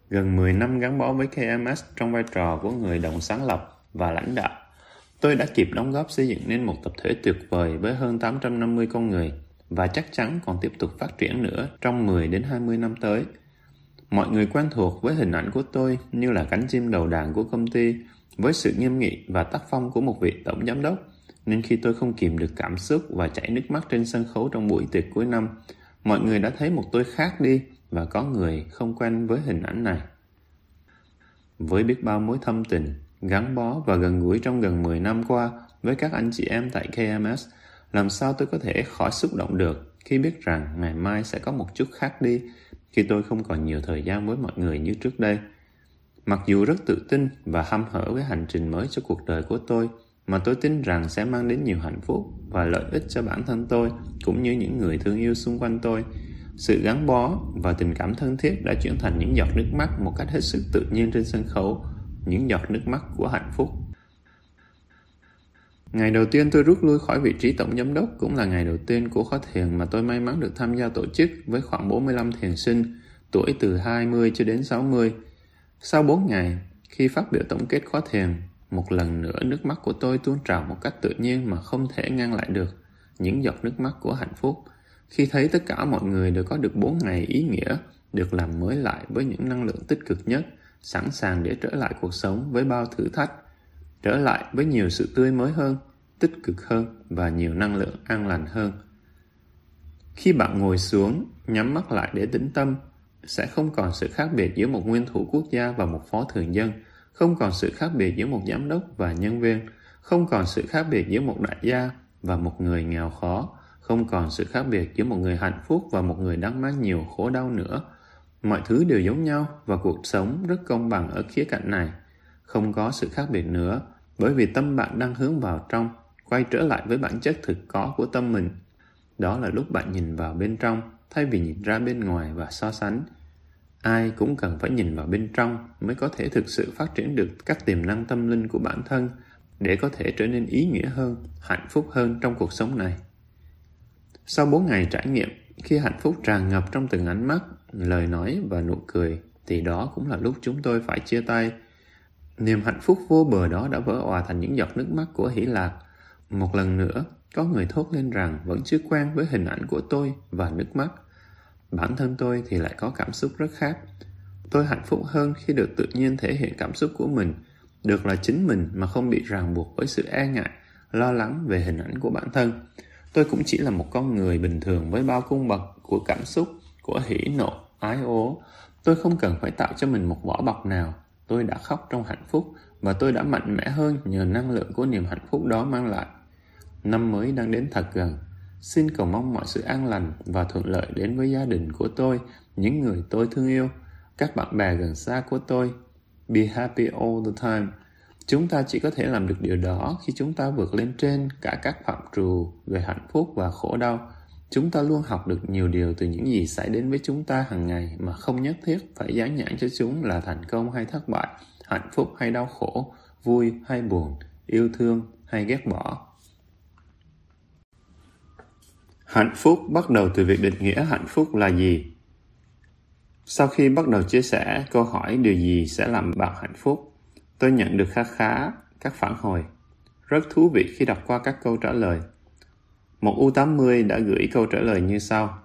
Gần 10 năm gắn bó với KMS trong vai trò của người đồng sáng lập và lãnh đạo. Tôi đã kịp đóng góp xây dựng nên một tập thể tuyệt vời với hơn 850 con người và chắc chắn còn tiếp tục phát triển nữa trong 10 đến 20 năm tới. Mọi người quen thuộc với hình ảnh của tôi như là cánh chim đầu đàn của công ty, với sự nghiêm nghị và tác phong của một vị tổng giám đốc. Nên khi tôi không kìm được cảm xúc và chảy nước mắt trên sân khấu trong buổi tiệc cuối năm, mọi người đã thấy một tôi khác đi và có người không quen với hình ảnh này. Với biết bao mối thâm tình, gắn bó và gần gũi trong gần 10 năm qua với các anh chị em tại KMS, làm sao tôi có thể khỏi xúc động được khi biết rằng ngày mai sẽ có một chút khác đi khi tôi không còn nhiều thời gian với mọi người như trước đây. Mặc dù rất tự tin và hăm hở với hành trình mới cho cuộc đời của tôi, mà tôi tin rằng sẽ mang đến nhiều hạnh phúc và lợi ích cho bản thân tôi cũng như những người thương yêu xung quanh tôi. Sự gắn bó và tình cảm thân thiết đã chuyển thành những giọt nước mắt một cách hết sức tự nhiên trên sân khấu, những giọt nước mắt của hạnh phúc. Ngày đầu tiên tôi rút lui khỏi vị trí tổng giám đốc cũng là ngày đầu tiên của khóa thiền mà tôi may mắn được tham gia tổ chức với khoảng 45 thiền sinh, tuổi từ 20 cho đến 60. Sau 4 ngày, khi phát biểu tổng kết khóa thiền, một lần nữa nước mắt của tôi tuôn trào một cách tự nhiên mà không thể ngăn lại được. Những giọt nước mắt của hạnh phúc. Khi thấy tất cả mọi người đều có được 4 ngày ý nghĩa, được làm mới lại với những năng lượng tích cực nhất, sẵn sàng để trở lại cuộc sống với bao thử thách, trở lại với nhiều sự tươi mới hơn, tích cực hơn và nhiều năng lượng an lành hơn. Khi bạn ngồi xuống, nhắm mắt lại để tĩnh tâm, sẽ không còn sự khác biệt giữa một nguyên thủ quốc gia và một phó thường dân, không còn sự khác biệt giữa một giám đốc và nhân viên, không còn sự khác biệt giữa một đại gia và một người nghèo khó, không còn sự khác biệt giữa một người hạnh phúc và một người đang mang nhiều khổ đau nữa. Mọi thứ đều giống nhau và cuộc sống rất công bằng ở khía cạnh này. Không có sự khác biệt nữa, bởi vì tâm bạn đang hướng vào trong, quay trở lại với bản chất thực có của tâm mình. Đó là lúc bạn nhìn vào bên trong, thay vì nhìn ra bên ngoài và so sánh. Ai cũng cần phải nhìn vào bên trong mới có thể thực sự phát triển được các tiềm năng tâm linh của bản thân để có thể trở nên ý nghĩa hơn, hạnh phúc hơn trong cuộc sống này. Sau 4 ngày trải nghiệm, khi hạnh phúc tràn ngập trong từng ánh mắt, lời nói và nụ cười, thì đó cũng là lúc chúng tôi phải chia tay. Niềm hạnh phúc vô bờ đó đã vỡ òa thành những giọt nước mắt của hỷ lạc. Một lần nữa, có người thốt lên rằng vẫn chưa quen với hình ảnh của tôi và nước mắt. Bản thân tôi thì lại có cảm xúc rất khác. Tôi hạnh phúc hơn khi được tự nhiên thể hiện cảm xúc của mình, được là chính mình mà không bị ràng buộc với sự e ngại, lo lắng về hình ảnh của bản thân. Tôi cũng chỉ là một con người bình thường với bao cung bậc của cảm xúc, của hỉ nộ, ái ố. Tôi không cần phải tạo cho mình một vỏ bọc nào. Tôi đã khóc trong hạnh phúc và tôi đã mạnh mẽ hơn nhờ năng lượng của niềm hạnh phúc đó mang lại. Năm mới đang đến thật gần. Xin cầu mong mọi sự an lành và thuận lợi đến với gia đình của tôi, những người tôi thương yêu, các bạn bè gần xa của tôi. Be happy all the time. Chúng ta chỉ có thể làm được điều đó khi chúng ta vượt lên trên cả các phạm trù về hạnh phúc và khổ đau. Chúng ta luôn học được nhiều điều từ những gì xảy đến với chúng ta hàng ngày mà không nhất thiết phải dán nhãn cho chúng là thành công hay thất bại, hạnh phúc hay đau khổ, vui hay buồn, yêu thương hay ghét bỏ. Hạnh phúc bắt đầu từ việc định nghĩa hạnh phúc là gì. Sau khi bắt đầu chia sẻ câu hỏi điều gì sẽ làm bạn hạnh phúc, tôi nhận được khá khá các phản hồi. Rất thú vị khi đọc qua các câu trả lời. Một U80 đã gửi câu trả lời như sau.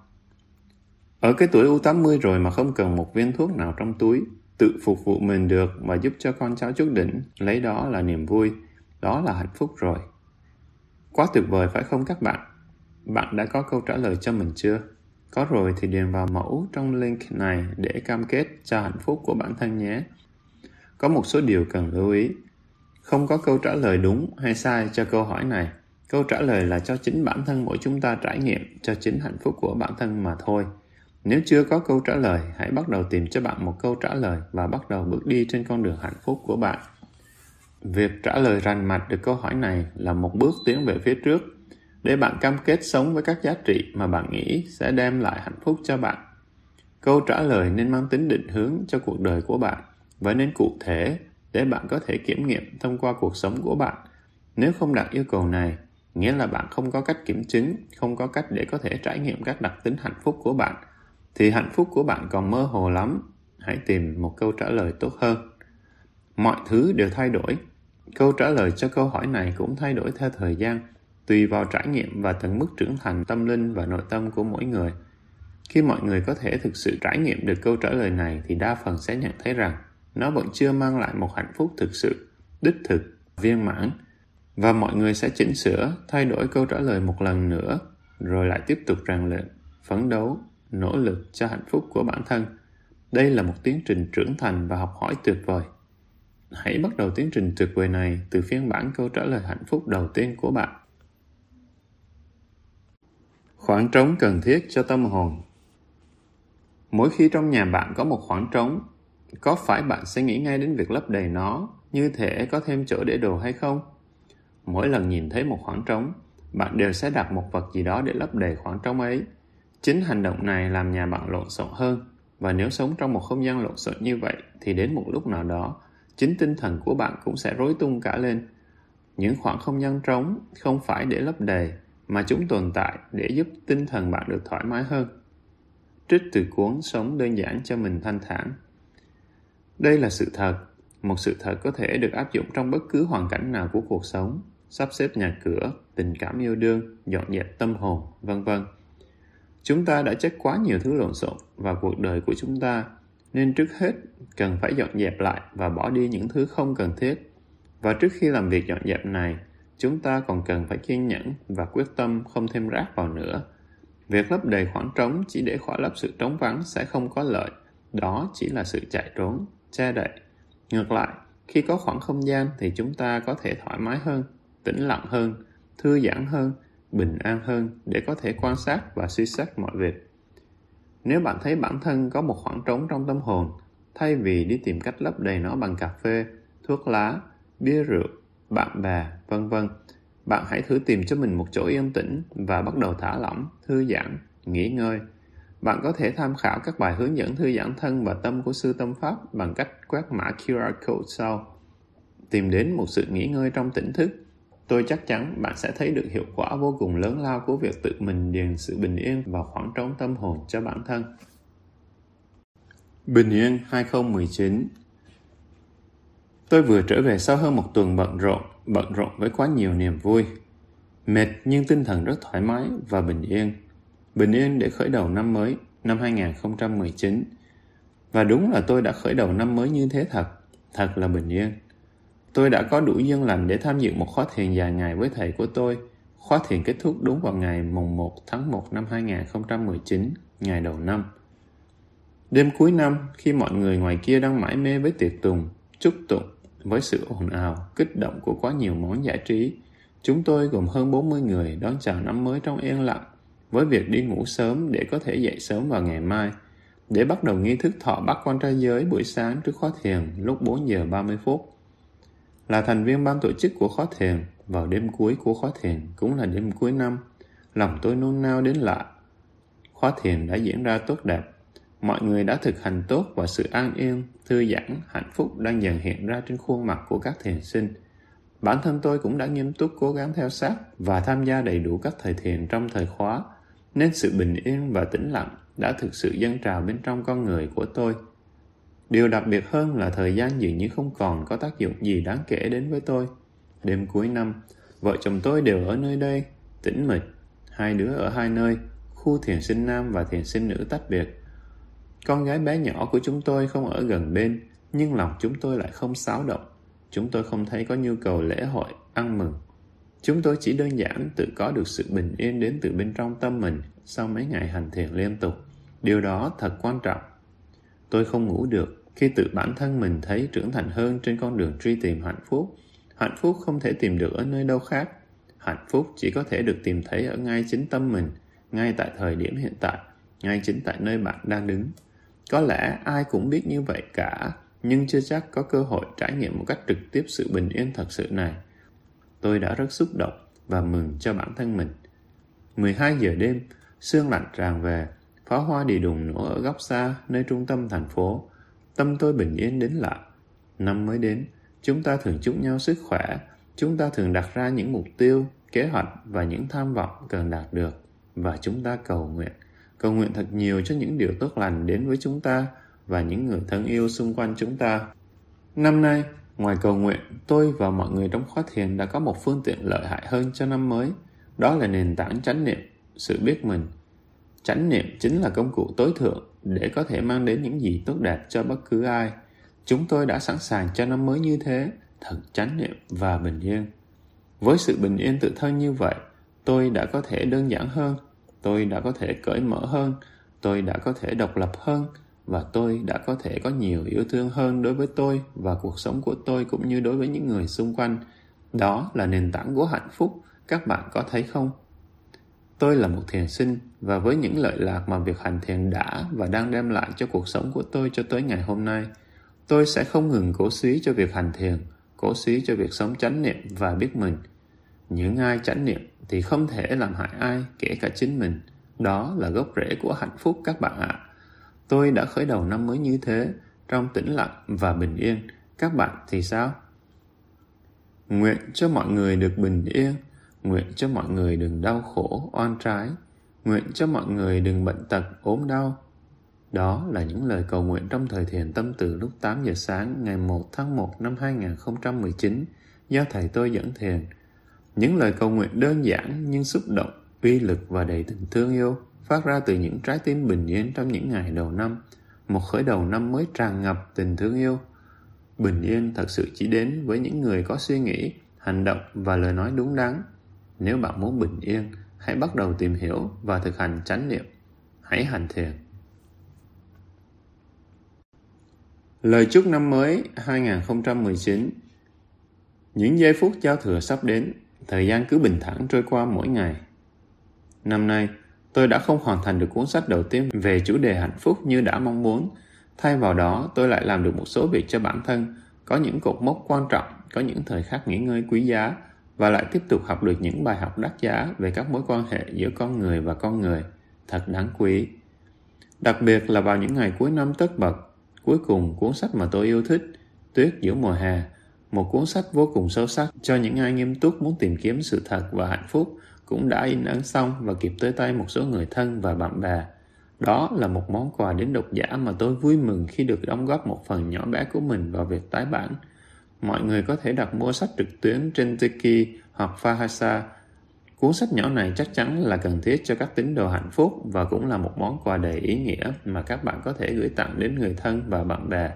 Ở cái tuổi U80 rồi mà không cần một viên thuốc nào trong túi, tự phục vụ mình được và giúp cho con cháu chút đỉnh, lấy đó là niềm vui, đó là hạnh phúc rồi. Quá tuyệt vời phải không các bạn? Bạn đã có câu trả lời cho mình chưa? Có rồi thì điền vào mẫu trong link này để cam kết cho hạnh phúc của bản thân nhé. Có một số điều cần lưu ý. Không có câu trả lời đúng hay sai cho câu hỏi này. Câu trả lời là cho chính bản thân mỗi chúng ta trải nghiệm cho chính hạnh phúc của bản thân mà thôi. Nếu chưa có câu trả lời, hãy bắt đầu tìm cho bạn một câu trả lời và bắt đầu bước đi trên con đường hạnh phúc của bạn. Việc trả lời rành mạch được câu hỏi này là một bước tiến về phía trước để bạn cam kết sống với các giá trị mà bạn nghĩ sẽ đem lại hạnh phúc cho bạn. Câu trả lời nên mang tính định hướng cho cuộc đời của bạn và nên cụ thể để bạn có thể kiểm nghiệm thông qua cuộc sống của bạn. Nếu không đạt yêu cầu này, nghĩa là bạn không có cách kiểm chứng, không có cách để có thể trải nghiệm các đặc tính hạnh phúc của bạn, thì hạnh phúc của bạn còn mơ hồ lắm. Hãy tìm một câu trả lời tốt hơn. Mọi thứ đều thay đổi. Câu trả lời cho câu hỏi này cũng thay đổi theo thời gian tùy vào trải nghiệm và từng mức trưởng thành tâm linh và nội tâm của mỗi người. Khi mọi người có thể thực sự trải nghiệm được câu trả lời này thì đa phần sẽ nhận thấy rằng nó vẫn chưa mang lại một hạnh phúc thực sự, đích thực, viên mãn và mọi người sẽ chỉnh sửa, thay đổi câu trả lời một lần nữa rồi lại tiếp tục rèn luyện, phấn đấu, nỗ lực cho hạnh phúc của bản thân. Đây là một tiến trình trưởng thành và học hỏi tuyệt vời. Hãy bắt đầu tiến trình tuyệt vời này từ phiên bản câu trả lời hạnh phúc đầu tiên của bạn. Khoảng trống cần thiết cho tâm hồn Mỗi khi trong nhà bạn có một khoảng trống, có phải bạn sẽ nghĩ ngay đến việc lấp đầy nó, như thể có thêm chỗ để đồ hay không? Mỗi lần nhìn thấy một khoảng trống, bạn đều sẽ đặt một vật gì đó để lấp đầy khoảng trống ấy. Chính hành động này làm nhà bạn lộn xộn hơn và nếu sống trong một không gian lộn xộn như vậy thì đến một lúc nào đó chính tinh thần của bạn cũng sẽ rối tung cả lên. Những khoảng không gian trống không phải để lấp đầy mà chúng tồn tại để giúp tinh thần bạn được thoải mái hơn. Trích từ cuốn Sống đơn giản cho mình thanh thản. Đây là sự thật, một sự thật có thể được áp dụng trong bất cứ hoàn cảnh nào của cuộc sống, sắp xếp nhà cửa, tình cảm yêu đương, dọn dẹp tâm hồn, vân vân. Chúng ta đã chất quá nhiều thứ lộn xộn vào cuộc đời của chúng ta, nên trước hết cần phải dọn dẹp lại và bỏ đi những thứ không cần thiết. Và trước khi làm việc dọn dẹp này, chúng ta còn cần phải kiên nhẫn và quyết tâm không thêm rác vào nữa. Việc lấp đầy khoảng trống chỉ để khỏa lấp sự trống vắng sẽ không có lợi. Đó chỉ là sự chạy trốn, che đậy. Ngược lại, khi có khoảng không gian thì chúng ta có thể thoải mái hơn, tĩnh lặng hơn, thư giãn hơn bình an hơn để có thể quan sát và suy xét mọi việc. Nếu bạn thấy bản thân có một khoảng trống trong tâm hồn, thay vì đi tìm cách lấp đầy nó bằng cà phê, thuốc lá, bia rượu, bạn bè, vân vân, bạn hãy thử tìm cho mình một chỗ yên tĩnh và bắt đầu thả lỏng, thư giãn, nghỉ ngơi. Bạn có thể tham khảo các bài hướng dẫn thư giãn thân và tâm của sư tâm pháp bằng cách quét mã QR code sau. Tìm đến một sự nghỉ ngơi trong tỉnh thức Tôi chắc chắn bạn sẽ thấy được hiệu quả vô cùng lớn lao của việc tự mình điền sự bình yên và khoảng trống tâm hồn cho bản thân. Bình Yên 2019 Tôi vừa trở về sau hơn một tuần bận rộn, bận rộn với quá nhiều niềm vui. Mệt nhưng tinh thần rất thoải mái và bình yên. Bình yên để khởi đầu năm mới, năm 2019. Và đúng là tôi đã khởi đầu năm mới như thế thật, thật là bình yên. Tôi đã có đủ duyên lành để tham dự một khóa thiền dài ngày với thầy của tôi. Khóa thiền kết thúc đúng vào ngày mùng 1 tháng 1 năm 2019, ngày đầu năm. Đêm cuối năm, khi mọi người ngoài kia đang mãi mê với tiệc tùng, chúc tụng, với sự ồn ào, kích động của quá nhiều món giải trí, chúng tôi gồm hơn 40 người đón chào năm mới trong yên lặng, với việc đi ngủ sớm để có thể dậy sớm vào ngày mai, để bắt đầu nghi thức thọ bắt quan trai giới buổi sáng trước khóa thiền lúc 4 giờ 30 phút. Là thành viên ban tổ chức của khóa thiền, vào đêm cuối của khóa thiền cũng là đêm cuối năm, lòng tôi nôn nao đến lạ. Khóa thiền đã diễn ra tốt đẹp, mọi người đã thực hành tốt và sự an yên, thư giãn, hạnh phúc đang dần hiện ra trên khuôn mặt của các thiền sinh. Bản thân tôi cũng đã nghiêm túc cố gắng theo sát và tham gia đầy đủ các thời thiền trong thời khóa, nên sự bình yên và tĩnh lặng đã thực sự dâng trào bên trong con người của tôi. Điều đặc biệt hơn là thời gian dường như không còn có tác dụng gì đáng kể đến với tôi. Đêm cuối năm, vợ chồng tôi đều ở nơi đây, tĩnh mịch, hai đứa ở hai nơi, khu thiền sinh nam và thiền sinh nữ tách biệt. Con gái bé nhỏ của chúng tôi không ở gần bên, nhưng lòng chúng tôi lại không xáo động. Chúng tôi không thấy có nhu cầu lễ hội, ăn mừng. Chúng tôi chỉ đơn giản tự có được sự bình yên đến từ bên trong tâm mình sau mấy ngày hành thiền liên tục. Điều đó thật quan trọng. Tôi không ngủ được khi tự bản thân mình thấy trưởng thành hơn trên con đường truy tìm hạnh phúc hạnh phúc không thể tìm được ở nơi đâu khác. Hạnh phúc chỉ có thể được tìm thấy ở ngay chính tâm mình, ngay tại thời điểm hiện tại, ngay chính tại nơi bạn đang đứng. Có lẽ ai cũng biết như vậy cả, nhưng chưa chắc có cơ hội trải nghiệm một cách trực tiếp sự bình yên thật sự này. Tôi đã rất xúc động và mừng cho bản thân mình. 12 giờ đêm, sương lạnh tràn về, pháo hoa đi đùng nổ ở góc xa nơi trung tâm thành phố. Tâm tôi bình yên đến lạ. Năm mới đến, chúng ta thường chúc nhau sức khỏe, chúng ta thường đặt ra những mục tiêu, kế hoạch và những tham vọng cần đạt được. Và chúng ta cầu nguyện, cầu nguyện thật nhiều cho những điều tốt lành đến với chúng ta và những người thân yêu xung quanh chúng ta. Năm nay, ngoài cầu nguyện, tôi và mọi người trong khóa thiền đã có một phương tiện lợi hại hơn cho năm mới. Đó là nền tảng chánh niệm, sự biết mình. Chánh niệm chính là công cụ tối thượng để có thể mang đến những gì tốt đẹp cho bất cứ ai. Chúng tôi đã sẵn sàng cho năm mới như thế, thật chánh niệm và bình yên. Với sự bình yên tự thân như vậy, tôi đã có thể đơn giản hơn, tôi đã có thể cởi mở hơn, tôi đã có thể độc lập hơn và tôi đã có thể có nhiều yêu thương hơn đối với tôi và cuộc sống của tôi cũng như đối với những người xung quanh. Đó là nền tảng của hạnh phúc, các bạn có thấy không? Tôi là một thiền sinh và với những lợi lạc mà việc hành thiền đã và đang đem lại cho cuộc sống của tôi cho tới ngày hôm nay, tôi sẽ không ngừng cố xí cho việc hành thiền, cố xí cho việc sống chánh niệm và biết mình. Những ai chánh niệm thì không thể làm hại ai, kể cả chính mình. Đó là gốc rễ của hạnh phúc các bạn ạ. Tôi đã khởi đầu năm mới như thế, trong tĩnh lặng và bình yên. Các bạn thì sao? Nguyện cho mọi người được bình yên, nguyện cho mọi người đừng đau khổ, oan trái, nguyện cho mọi người đừng bệnh tật, ốm đau. Đó là những lời cầu nguyện trong thời thiền tâm từ lúc 8 giờ sáng ngày 1 tháng 1 năm 2019 do thầy tôi dẫn thiền. Những lời cầu nguyện đơn giản nhưng xúc động, uy lực và đầy tình thương yêu phát ra từ những trái tim bình yên trong những ngày đầu năm, một khởi đầu năm mới tràn ngập tình thương yêu. Bình yên thật sự chỉ đến với những người có suy nghĩ, hành động và lời nói đúng đắn. Nếu bạn muốn bình yên, hãy bắt đầu tìm hiểu và thực hành chánh niệm. Hãy hành thiền. Lời chúc năm mới 2019 Những giây phút giao thừa sắp đến, thời gian cứ bình thản trôi qua mỗi ngày. Năm nay, tôi đã không hoàn thành được cuốn sách đầu tiên về chủ đề hạnh phúc như đã mong muốn. Thay vào đó, tôi lại làm được một số việc cho bản thân, có những cột mốc quan trọng, có những thời khắc nghỉ ngơi quý giá và lại tiếp tục học được những bài học đắt giá về các mối quan hệ giữa con người và con người. Thật đáng quý. Đặc biệt là vào những ngày cuối năm tất bật, cuối cùng cuốn sách mà tôi yêu thích, Tuyết giữa mùa hè, một cuốn sách vô cùng sâu sắc cho những ai nghiêm túc muốn tìm kiếm sự thật và hạnh phúc cũng đã in ấn xong và kịp tới tay một số người thân và bạn bè. Đó là một món quà đến độc giả mà tôi vui mừng khi được đóng góp một phần nhỏ bé của mình vào việc tái bản. Mọi người có thể đặt mua sách trực tuyến trên Tiki hoặc Fahasa. Cuốn sách nhỏ này chắc chắn là cần thiết cho các tín đồ hạnh phúc và cũng là một món quà đầy ý nghĩa mà các bạn có thể gửi tặng đến người thân và bạn bè.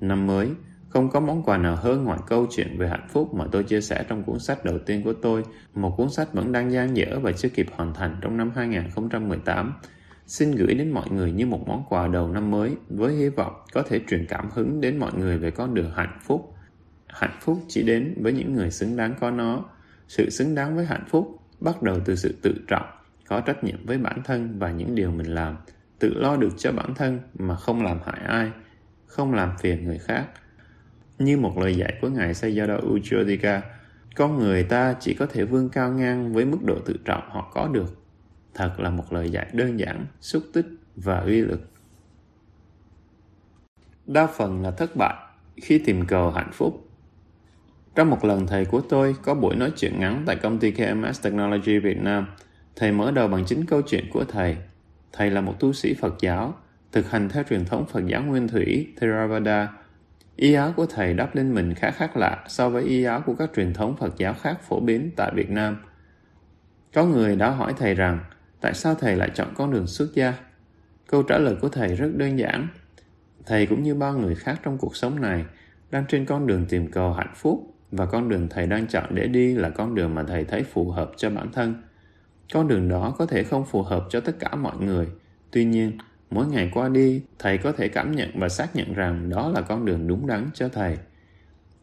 Năm mới, không có món quà nào hơn ngoài câu chuyện về hạnh phúc mà tôi chia sẻ trong cuốn sách đầu tiên của tôi, một cuốn sách vẫn đang dang dở và chưa kịp hoàn thành trong năm 2018. Xin gửi đến mọi người như một món quà đầu năm mới với hy vọng có thể truyền cảm hứng đến mọi người về con đường hạnh phúc. Hạnh phúc chỉ đến với những người xứng đáng có nó. Sự xứng đáng với hạnh phúc bắt đầu từ sự tự trọng, có trách nhiệm với bản thân và những điều mình làm, tự lo được cho bản thân mà không làm hại ai, không làm phiền người khác như một lời dạy của Ngài Sayadaw Ujjodika, con người ta chỉ có thể vươn cao ngang với mức độ tự trọng họ có được. Thật là một lời dạy đơn giản, xúc tích và uy lực. Đa phần là thất bại khi tìm cầu hạnh phúc. Trong một lần thầy của tôi có buổi nói chuyện ngắn tại công ty KMS Technology Việt Nam, thầy mở đầu bằng chính câu chuyện của thầy. Thầy là một tu sĩ Phật giáo, thực hành theo truyền thống Phật giáo Nguyên Thủy Theravada Y áo của thầy đắp lên mình khá khác lạ so với y áo của các truyền thống Phật giáo khác phổ biến tại Việt Nam. Có người đã hỏi thầy rằng tại sao thầy lại chọn con đường xuất gia? Câu trả lời của thầy rất đơn giản. Thầy cũng như bao người khác trong cuộc sống này đang trên con đường tìm cầu hạnh phúc và con đường thầy đang chọn để đi là con đường mà thầy thấy phù hợp cho bản thân. Con đường đó có thể không phù hợp cho tất cả mọi người. Tuy nhiên, Mỗi ngày qua đi, thầy có thể cảm nhận và xác nhận rằng đó là con đường đúng đắn cho thầy.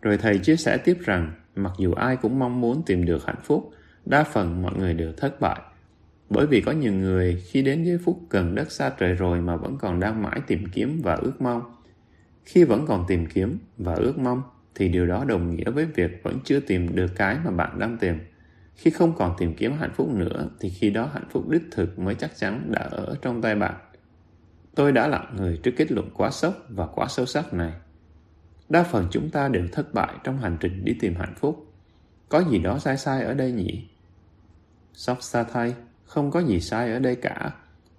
Rồi thầy chia sẻ tiếp rằng, mặc dù ai cũng mong muốn tìm được hạnh phúc, đa phần mọi người đều thất bại. Bởi vì có nhiều người khi đến giây phút gần đất xa trời rồi mà vẫn còn đang mãi tìm kiếm và ước mong. Khi vẫn còn tìm kiếm và ước mong, thì điều đó đồng nghĩa với việc vẫn chưa tìm được cái mà bạn đang tìm. Khi không còn tìm kiếm hạnh phúc nữa, thì khi đó hạnh phúc đích thực mới chắc chắn đã ở trong tay bạn. Tôi đã lặng người trước kết luận quá sốc và quá sâu sắc này. Đa phần chúng ta đều thất bại trong hành trình đi tìm hạnh phúc. Có gì đó sai sai ở đây nhỉ? Sóc xa thay, không có gì sai ở đây cả.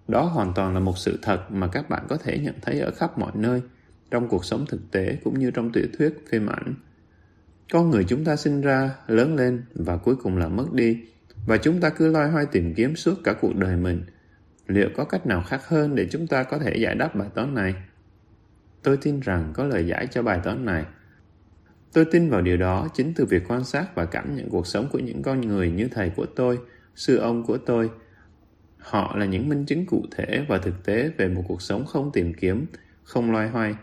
Đó hoàn toàn là một sự thật mà các bạn có thể nhận thấy ở khắp mọi nơi, trong cuộc sống thực tế cũng như trong tiểu thuyết, phim ảnh. Con người chúng ta sinh ra, lớn lên và cuối cùng là mất đi, và chúng ta cứ loay hoay tìm kiếm suốt cả cuộc đời mình – liệu có cách nào khác hơn để chúng ta có thể giải đáp bài toán này? Tôi tin rằng có lời giải cho bài toán này. Tôi tin vào điều đó chính từ việc quan sát và cảm nhận cuộc sống của những con người như thầy của tôi sư ông của tôi. Họ là những minh chứng cụ thể và thực tế về một cuộc sống không tìm kiếm không loay hoay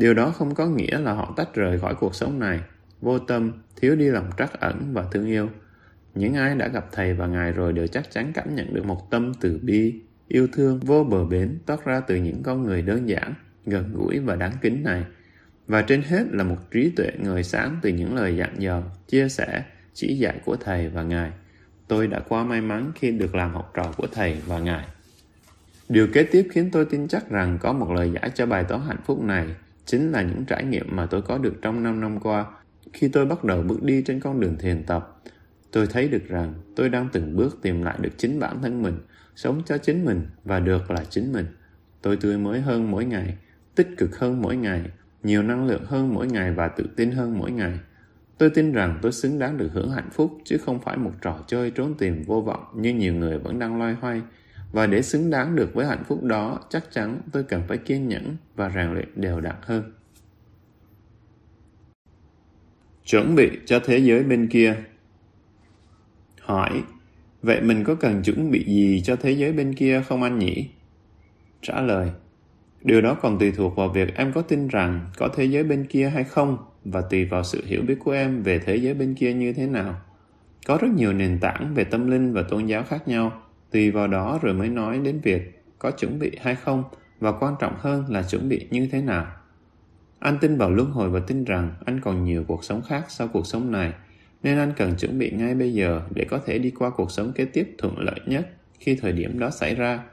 điều đó không có nghĩa là họ tách rời khỏi cuộc sống này vô tâm thiếu đi lòng trắc ẩn và thương yêu những ai đã gặp thầy và ngài rồi đều chắc chắn cảm nhận được một tâm từ bi yêu thương vô bờ bến toát ra từ những con người đơn giản, gần gũi và đáng kính này. Và trên hết là một trí tuệ người sáng từ những lời dặn dò, chia sẻ, chỉ dạy của Thầy và Ngài. Tôi đã quá may mắn khi được làm học trò của Thầy và Ngài. Điều kế tiếp khiến tôi tin chắc rằng có một lời giải cho bài toán hạnh phúc này chính là những trải nghiệm mà tôi có được trong 5 năm qua khi tôi bắt đầu bước đi trên con đường thiền tập. Tôi thấy được rằng tôi đang từng bước tìm lại được chính bản thân mình, sống cho chính mình và được là chính mình. Tôi tươi mới hơn mỗi ngày, tích cực hơn mỗi ngày, nhiều năng lượng hơn mỗi ngày và tự tin hơn mỗi ngày. Tôi tin rằng tôi xứng đáng được hưởng hạnh phúc chứ không phải một trò chơi trốn tìm vô vọng như nhiều người vẫn đang loay hoay. Và để xứng đáng được với hạnh phúc đó, chắc chắn tôi cần phải kiên nhẫn và rèn luyện đều đặn hơn. Chuẩn bị cho thế giới bên kia Hỏi, vậy mình có cần chuẩn bị gì cho thế giới bên kia không anh nhỉ? Trả lời, điều đó còn tùy thuộc vào việc em có tin rằng có thế giới bên kia hay không và tùy vào sự hiểu biết của em về thế giới bên kia như thế nào. Có rất nhiều nền tảng về tâm linh và tôn giáo khác nhau, tùy vào đó rồi mới nói đến việc có chuẩn bị hay không và quan trọng hơn là chuẩn bị như thế nào. Anh tin vào luân hồi và tin rằng anh còn nhiều cuộc sống khác sau cuộc sống này, nên anh cần chuẩn bị ngay bây giờ để có thể đi qua cuộc sống kế tiếp thuận lợi nhất khi thời điểm đó xảy ra.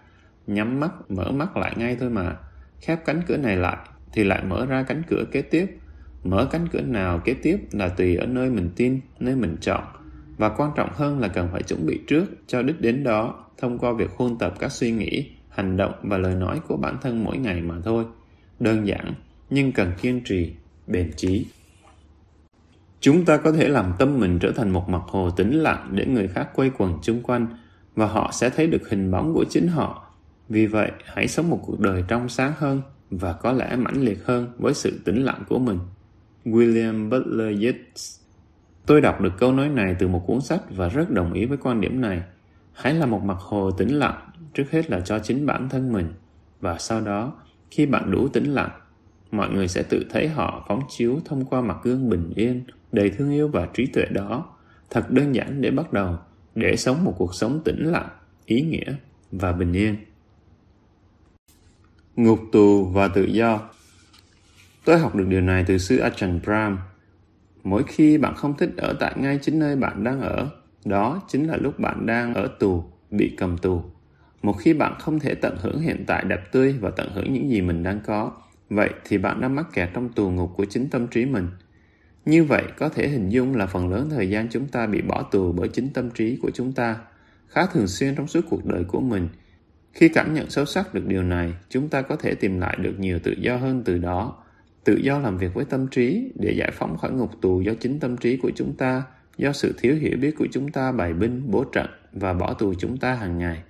Nhắm mắt, mở mắt lại ngay thôi mà. Khép cánh cửa này lại thì lại mở ra cánh cửa kế tiếp Mở cánh cửa nào kế tiếp là tùy ở nơi mình tin, nơi mình chọn. Và quan trọng hơn là cần phải chuẩn bị trước cho đích đến đó thông qua việc khuôn tập các suy nghĩ, hành động và lời nói của bản thân mỗi ngày mà thôi. Đơn giản, nhưng cần kiên trì, bền chí Chúng ta có thể làm tâm mình trở thành một mặt hồ tĩnh lặng để người khác quay quần chung quanh và họ sẽ thấy được hình bóng của chính họ. Vì vậy, hãy sống một cuộc đời trong sáng hơn và có lẽ mãnh liệt hơn với sự tĩnh lặng của mình. William Butler Yeats. Tôi đọc được câu nói này từ một cuốn sách và rất đồng ý với quan điểm này. Hãy là một mặt hồ tĩnh lặng, trước hết là cho chính bản thân mình. Và sau đó, khi bạn đủ tĩnh lặng, mọi người sẽ tự thấy họ phóng chiếu thông qua mặt gương bình yên, đầy thương yêu và trí tuệ đó. Thật đơn giản để bắt đầu, để sống một cuộc sống tĩnh lặng, ý nghĩa và bình yên. Ngục tù và tự do Tôi học được điều này từ sư Ajahn Brahm. Mỗi khi bạn không thích ở tại ngay chính nơi bạn đang ở, đó chính là lúc bạn đang ở tù, bị cầm tù. Một khi bạn không thể tận hưởng hiện tại đẹp tươi và tận hưởng những gì mình đang có, vậy thì bạn đang mắc kẹt trong tù ngục của chính tâm trí mình. Như vậy có thể hình dung là phần lớn thời gian chúng ta bị bỏ tù bởi chính tâm trí của chúng ta. Khá thường xuyên trong suốt cuộc đời của mình, khi cảm nhận sâu sắc được điều này, chúng ta có thể tìm lại được nhiều tự do hơn từ đó tự do làm việc với tâm trí để giải phóng khỏi ngục tù do chính tâm trí của chúng ta, do sự thiếu hiểu biết của chúng ta bày binh, bố trận và bỏ tù chúng ta hàng ngày.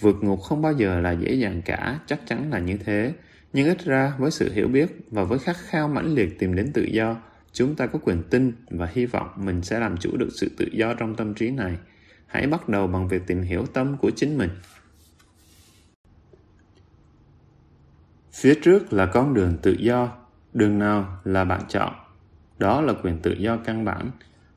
Vượt ngục không bao giờ là dễ dàng cả, chắc chắn là như thế. Nhưng ít ra với sự hiểu biết và với khát khao mãnh liệt tìm đến tự do, chúng ta có quyền tin và hy vọng mình sẽ làm chủ được sự tự do trong tâm trí này. Hãy bắt đầu bằng việc tìm hiểu tâm của chính mình. Phía trước là con đường tự do, đường nào là bạn chọn. Đó là quyền tự do căn bản.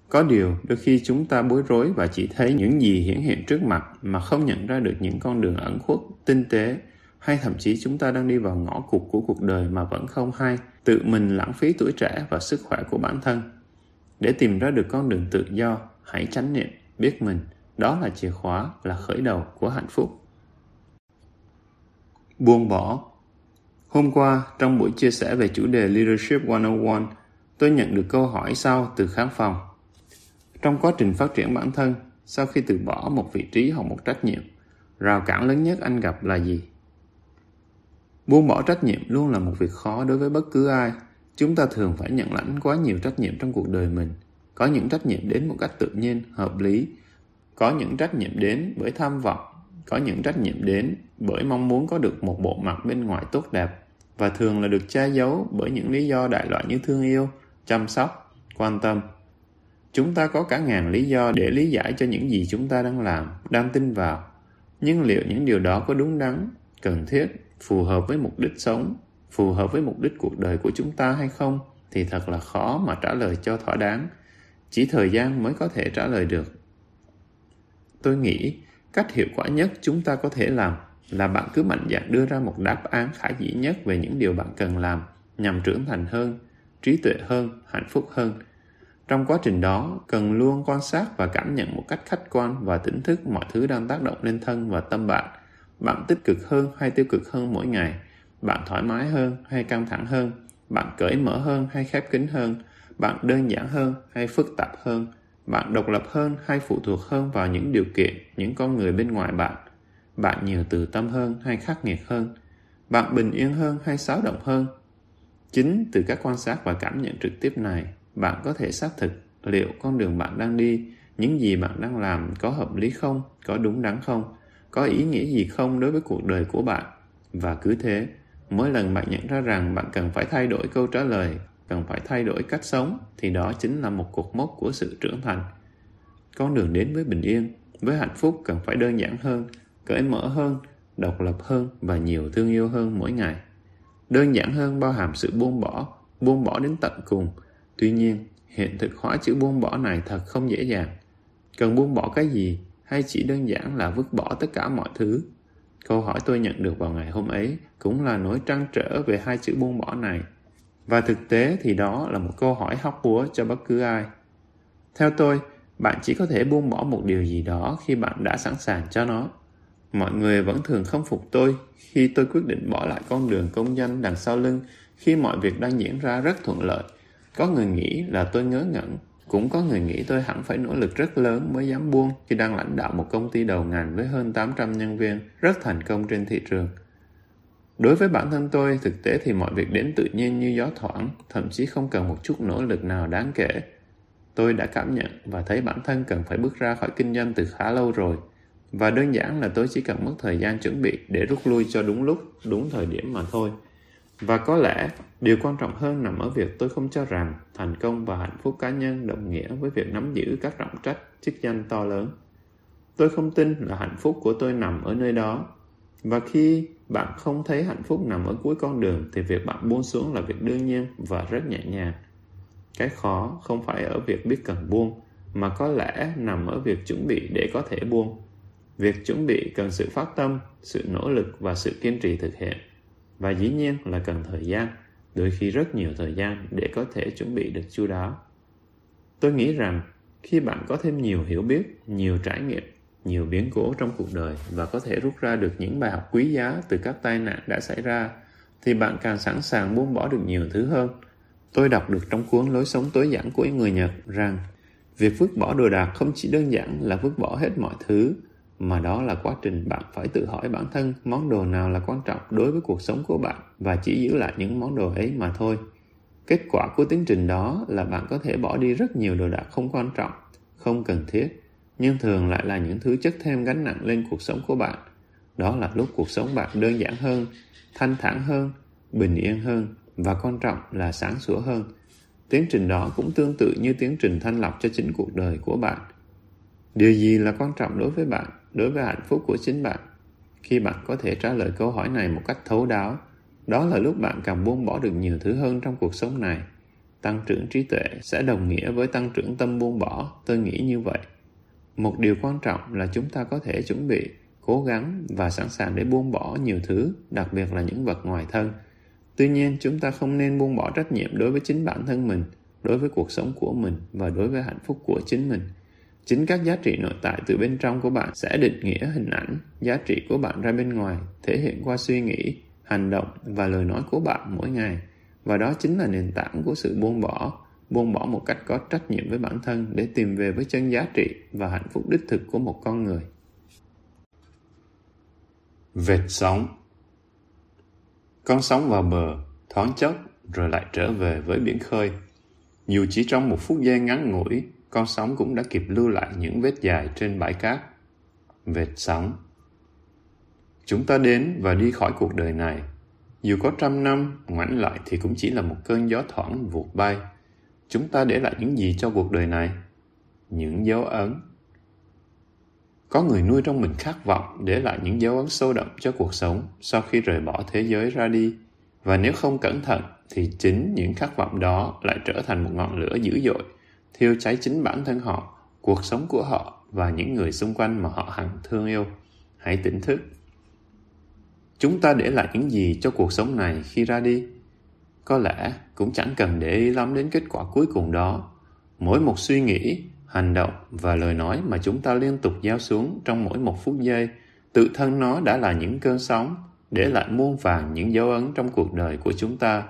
Có điều, đôi khi chúng ta bối rối và chỉ thấy những gì hiển hiện trước mặt mà không nhận ra được những con đường ẩn khuất, tinh tế. Hay thậm chí chúng ta đang đi vào ngõ cụt của cuộc đời mà vẫn không hay. Tự mình lãng phí tuổi trẻ và sức khỏe của bản thân. Để tìm ra được con đường tự do, hãy chánh niệm, biết mình. Đó là chìa khóa, là khởi đầu của hạnh phúc. Buông bỏ Hôm qua, trong buổi chia sẻ về chủ đề Leadership 101, tôi nhận được câu hỏi sau từ khán phòng. Trong quá trình phát triển bản thân, sau khi từ bỏ một vị trí hoặc một trách nhiệm, rào cản lớn nhất anh gặp là gì? Buông bỏ trách nhiệm luôn là một việc khó đối với bất cứ ai. Chúng ta thường phải nhận lãnh quá nhiều trách nhiệm trong cuộc đời mình. Có những trách nhiệm đến một cách tự nhiên, hợp lý. Có những trách nhiệm đến bởi tham vọng. Có những trách nhiệm đến bởi mong muốn có được một bộ mặt bên ngoài tốt đẹp và thường là được che giấu bởi những lý do đại loại như thương yêu, chăm sóc, quan tâm. Chúng ta có cả ngàn lý do để lý giải cho những gì chúng ta đang làm, đang tin vào. Nhưng liệu những điều đó có đúng đắn, cần thiết, phù hợp với mục đích sống, phù hợp với mục đích cuộc đời của chúng ta hay không thì thật là khó mà trả lời cho thỏa đáng. Chỉ thời gian mới có thể trả lời được. Tôi nghĩ cách hiệu quả nhất chúng ta có thể làm là bạn cứ mạnh dạn đưa ra một đáp án khả dĩ nhất về những điều bạn cần làm nhằm trưởng thành hơn, trí tuệ hơn, hạnh phúc hơn. Trong quá trình đó, cần luôn quan sát và cảm nhận một cách khách quan và tỉnh thức mọi thứ đang tác động lên thân và tâm bạn. Bạn tích cực hơn hay tiêu cực hơn mỗi ngày? Bạn thoải mái hơn hay căng thẳng hơn? Bạn cởi mở hơn hay khép kín hơn? Bạn đơn giản hơn hay phức tạp hơn? Bạn độc lập hơn hay phụ thuộc hơn vào những điều kiện, những con người bên ngoài bạn? Bạn nhiều từ tâm hơn hay khắc nghiệt hơn? Bạn bình yên hơn hay xáo động hơn? Chính từ các quan sát và cảm nhận trực tiếp này, bạn có thể xác thực liệu con đường bạn đang đi, những gì bạn đang làm có hợp lý không, có đúng đắn không, có ý nghĩa gì không đối với cuộc đời của bạn. Và cứ thế, mỗi lần bạn nhận ra rằng bạn cần phải thay đổi câu trả lời, cần phải thay đổi cách sống, thì đó chính là một cột mốc của sự trưởng thành. Con đường đến với bình yên, với hạnh phúc cần phải đơn giản hơn, cởi mở hơn, độc lập hơn và nhiều thương yêu hơn mỗi ngày. Đơn giản hơn bao hàm sự buông bỏ, buông bỏ đến tận cùng. Tuy nhiên, hiện thực hóa chữ buông bỏ này thật không dễ dàng. Cần buông bỏ cái gì hay chỉ đơn giản là vứt bỏ tất cả mọi thứ? Câu hỏi tôi nhận được vào ngày hôm ấy cũng là nỗi trăn trở về hai chữ buông bỏ này. Và thực tế thì đó là một câu hỏi hóc búa cho bất cứ ai. Theo tôi, bạn chỉ có thể buông bỏ một điều gì đó khi bạn đã sẵn sàng cho nó. Mọi người vẫn thường không phục tôi khi tôi quyết định bỏ lại con đường công danh đằng sau lưng khi mọi việc đang diễn ra rất thuận lợi. Có người nghĩ là tôi ngớ ngẩn, cũng có người nghĩ tôi hẳn phải nỗ lực rất lớn mới dám buông khi đang lãnh đạo một công ty đầu ngành với hơn 800 nhân viên rất thành công trên thị trường. Đối với bản thân tôi, thực tế thì mọi việc đến tự nhiên như gió thoảng, thậm chí không cần một chút nỗ lực nào đáng kể. Tôi đã cảm nhận và thấy bản thân cần phải bước ra khỏi kinh doanh từ khá lâu rồi. Và đơn giản là tôi chỉ cần mất thời gian chuẩn bị để rút lui cho đúng lúc, đúng thời điểm mà thôi. Và có lẽ điều quan trọng hơn nằm ở việc tôi không cho rằng thành công và hạnh phúc cá nhân đồng nghĩa với việc nắm giữ các trọng trách, chức danh to lớn. Tôi không tin là hạnh phúc của tôi nằm ở nơi đó. Và khi bạn không thấy hạnh phúc nằm ở cuối con đường thì việc bạn buông xuống là việc đương nhiên và rất nhẹ nhàng. Cái khó không phải ở việc biết cần buông, mà có lẽ nằm ở việc chuẩn bị để có thể buông. Việc chuẩn bị cần sự phát tâm, sự nỗ lực và sự kiên trì thực hiện. Và dĩ nhiên là cần thời gian, đôi khi rất nhiều thời gian để có thể chuẩn bị được chu đáo. Tôi nghĩ rằng khi bạn có thêm nhiều hiểu biết, nhiều trải nghiệm, nhiều biến cố trong cuộc đời và có thể rút ra được những bài học quý giá từ các tai nạn đã xảy ra, thì bạn càng sẵn sàng buông bỏ được nhiều thứ hơn. Tôi đọc được trong cuốn Lối sống tối giản của người Nhật rằng việc vứt bỏ đồ đạc không chỉ đơn giản là vứt bỏ hết mọi thứ mà đó là quá trình bạn phải tự hỏi bản thân món đồ nào là quan trọng đối với cuộc sống của bạn và chỉ giữ lại những món đồ ấy mà thôi. Kết quả của tiến trình đó là bạn có thể bỏ đi rất nhiều đồ đạc không quan trọng, không cần thiết, nhưng thường lại là những thứ chất thêm gánh nặng lên cuộc sống của bạn. Đó là lúc cuộc sống bạn đơn giản hơn, thanh thản hơn, bình yên hơn và quan trọng là sáng sủa hơn. Tiến trình đó cũng tương tự như tiến trình thanh lọc cho chính cuộc đời của bạn. Điều gì là quan trọng đối với bạn? Đối với hạnh phúc của chính bạn. Khi bạn có thể trả lời câu hỏi này một cách thấu đáo, đó là lúc bạn càng buông bỏ được nhiều thứ hơn trong cuộc sống này. Tăng trưởng trí tuệ sẽ đồng nghĩa với tăng trưởng tâm buông bỏ, tôi nghĩ như vậy. Một điều quan trọng là chúng ta có thể chuẩn bị, cố gắng và sẵn sàng để buông bỏ nhiều thứ, đặc biệt là những vật ngoài thân. Tuy nhiên, chúng ta không nên buông bỏ trách nhiệm đối với chính bản thân mình, đối với cuộc sống của mình và đối với hạnh phúc của chính mình. Chính các giá trị nội tại từ bên trong của bạn sẽ định nghĩa hình ảnh, giá trị của bạn ra bên ngoài, thể hiện qua suy nghĩ, hành động và lời nói của bạn mỗi ngày. Và đó chính là nền tảng của sự buông bỏ, buông bỏ một cách có trách nhiệm với bản thân để tìm về với chân giá trị và hạnh phúc đích thực của một con người. Vệt sóng Con sóng vào bờ, thoáng chốc rồi lại trở về với biển khơi. Dù chỉ trong một phút giây ngắn ngủi, con sóng cũng đã kịp lưu lại những vết dài trên bãi cát. Vệt sóng Chúng ta đến và đi khỏi cuộc đời này. Dù có trăm năm, ngoảnh lại thì cũng chỉ là một cơn gió thoảng vụt bay. Chúng ta để lại những gì cho cuộc đời này? Những dấu ấn. Có người nuôi trong mình khát vọng để lại những dấu ấn sâu đậm cho cuộc sống sau khi rời bỏ thế giới ra đi. Và nếu không cẩn thận thì chính những khát vọng đó lại trở thành một ngọn lửa dữ dội thiêu cháy chính bản thân họ, cuộc sống của họ và những người xung quanh mà họ hằng thương yêu. Hãy tỉnh thức. Chúng ta để lại những gì cho cuộc sống này khi ra đi? Có lẽ cũng chẳng cần để ý lắm đến kết quả cuối cùng đó. Mỗi một suy nghĩ, hành động và lời nói mà chúng ta liên tục gieo xuống trong mỗi một phút giây Tự thân nó đã là những cơn sóng, để lại muôn vàng những dấu ấn trong cuộc đời của chúng ta.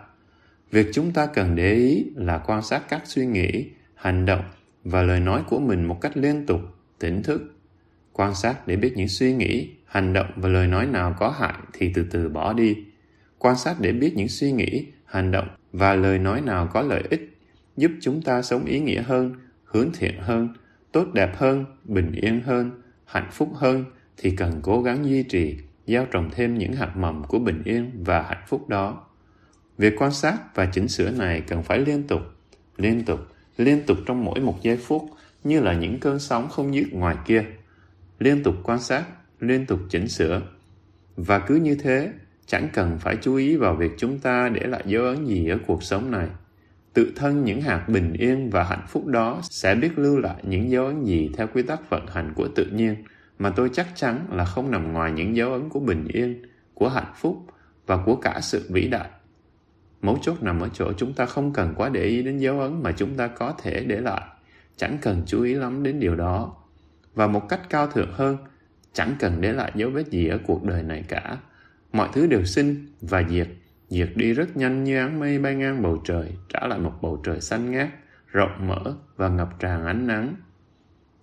Việc chúng ta cần để ý là quan sát các suy nghĩ, hành động và lời nói của mình một cách liên tục, tỉnh thức. Quan sát để biết những suy nghĩ, hành động và lời nói nào có hại thì từ từ bỏ đi. Quan sát để biết những suy nghĩ, hành động và lời nói nào có lợi ích, giúp chúng ta sống ý nghĩa hơn, hướng thiện hơn, tốt đẹp hơn, bình yên hơn, hạnh phúc hơn thì cần cố gắng duy trì, gieo trồng thêm những hạt mầm của bình yên và hạnh phúc đó. Việc quan sát và chỉnh sửa này cần phải liên tục, liên tục, liên tục trong mỗi một giây phút như là những cơn sóng không dứt ngoài kia. Liên tục quan sát, liên tục chỉnh sửa. Và cứ như thế, chẳng cần phải chú ý vào việc chúng ta để lại dấu ấn gì ở cuộc sống này. Tự thân những hạt bình yên và hạnh phúc đó sẽ biết lưu lại những dấu ấn gì theo quy tắc vận hành của tự nhiên mà tôi chắc chắn là không nằm ngoài những dấu ấn của bình yên, của hạnh phúc và của cả sự vĩ đại. Mấu chốt nằm ở chỗ chúng ta không cần quá để ý đến dấu ấn mà chúng ta có thể để lại. Chẳng cần chú ý lắm đến điều đó. Và một cách cao thượng hơn, chẳng cần để lại dấu vết gì ở cuộc đời này cả. Mọi thứ đều sinh và diệt, diệt đi rất nhanh như áng mây bay ngang bầu trời, trả lại một bầu trời xanh ngát, rộng mở và ngập tràn ánh nắng.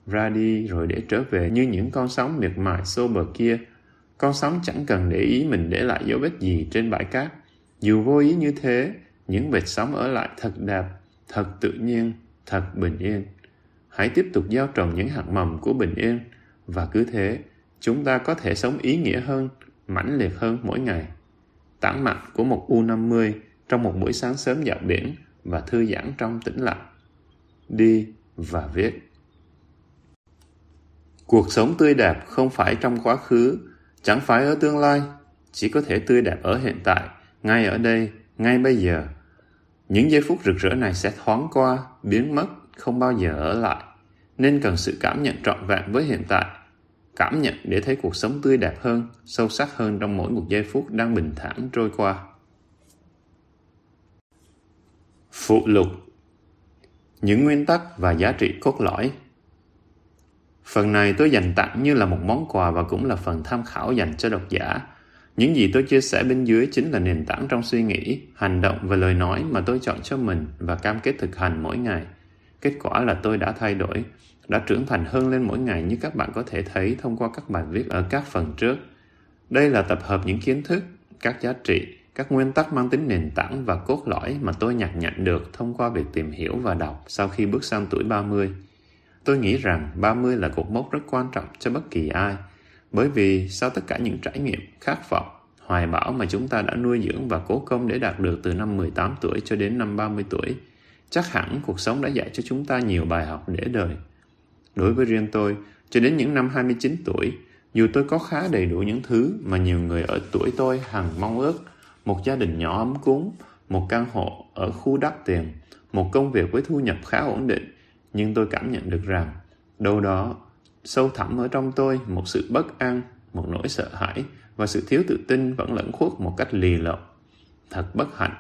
Ra đi rồi để trở về như những con sóng miệt mài xô bờ kia. Con sóng chẳng cần để ý mình để lại dấu vết gì trên bãi cát dù vô ý như thế, những vệt sóng ở lại thật đẹp, thật tự nhiên, thật bình yên. Hãy tiếp tục gieo trồng những hạt mầm của bình yên và cứ thế, chúng ta có thể sống ý nghĩa hơn, mãnh liệt hơn mỗi ngày. Tản mạn của một U50 trong một buổi sáng sớm dạo biển và thư giãn trong tĩnh lặng. Đi và viết. Cuộc sống tươi đẹp không phải trong quá khứ, chẳng phải ở tương lai, chỉ có thể tươi đẹp ở hiện tại ngay ở đây, ngay bây giờ. Những giây phút rực rỡ này sẽ thoáng qua, biến mất, không bao giờ ở lại. Nên cần sự cảm nhận trọn vẹn với hiện tại. Cảm nhận để thấy cuộc sống tươi đẹp hơn, sâu sắc hơn trong mỗi một giây phút đang bình thản trôi qua. Phụ lục Những nguyên tắc và giá trị cốt lõi Phần này tôi dành tặng như là một món quà và cũng là phần tham khảo dành cho độc giả những gì tôi chia sẻ bên dưới chính là nền tảng trong suy nghĩ, hành động và lời nói mà tôi chọn cho mình và cam kết thực hành mỗi ngày. Kết quả là tôi đã thay đổi, đã trưởng thành hơn lên mỗi ngày như các bạn có thể thấy thông qua các bài viết ở các phần trước. Đây là tập hợp những kiến thức, các giá trị, các nguyên tắc mang tính nền tảng và cốt lõi mà tôi nhặt nhạnh được thông qua việc tìm hiểu và đọc sau khi bước sang tuổi 30. Tôi nghĩ rằng 30 là cột mốc rất quan trọng cho bất kỳ ai – bởi vì sau tất cả những trải nghiệm, khát vọng, hoài bão mà chúng ta đã nuôi dưỡng và cố công để đạt được từ năm 18 tuổi cho đến năm 30 tuổi, chắc hẳn cuộc sống đã dạy cho chúng ta nhiều bài học để đời. Đối với riêng tôi, cho đến những năm 29 tuổi, dù tôi có khá đầy đủ những thứ mà nhiều người ở tuổi tôi hằng mong ước, một gia đình nhỏ ấm cúng, một căn hộ ở khu đắt tiền, một công việc với thu nhập khá ổn định, nhưng tôi cảm nhận được rằng đâu đó Sâu thẳm ở trong tôi một sự bất an, một nỗi sợ hãi và sự thiếu tự tin vẫn lẫn khuất một cách lì lợm. Thật bất hạnh.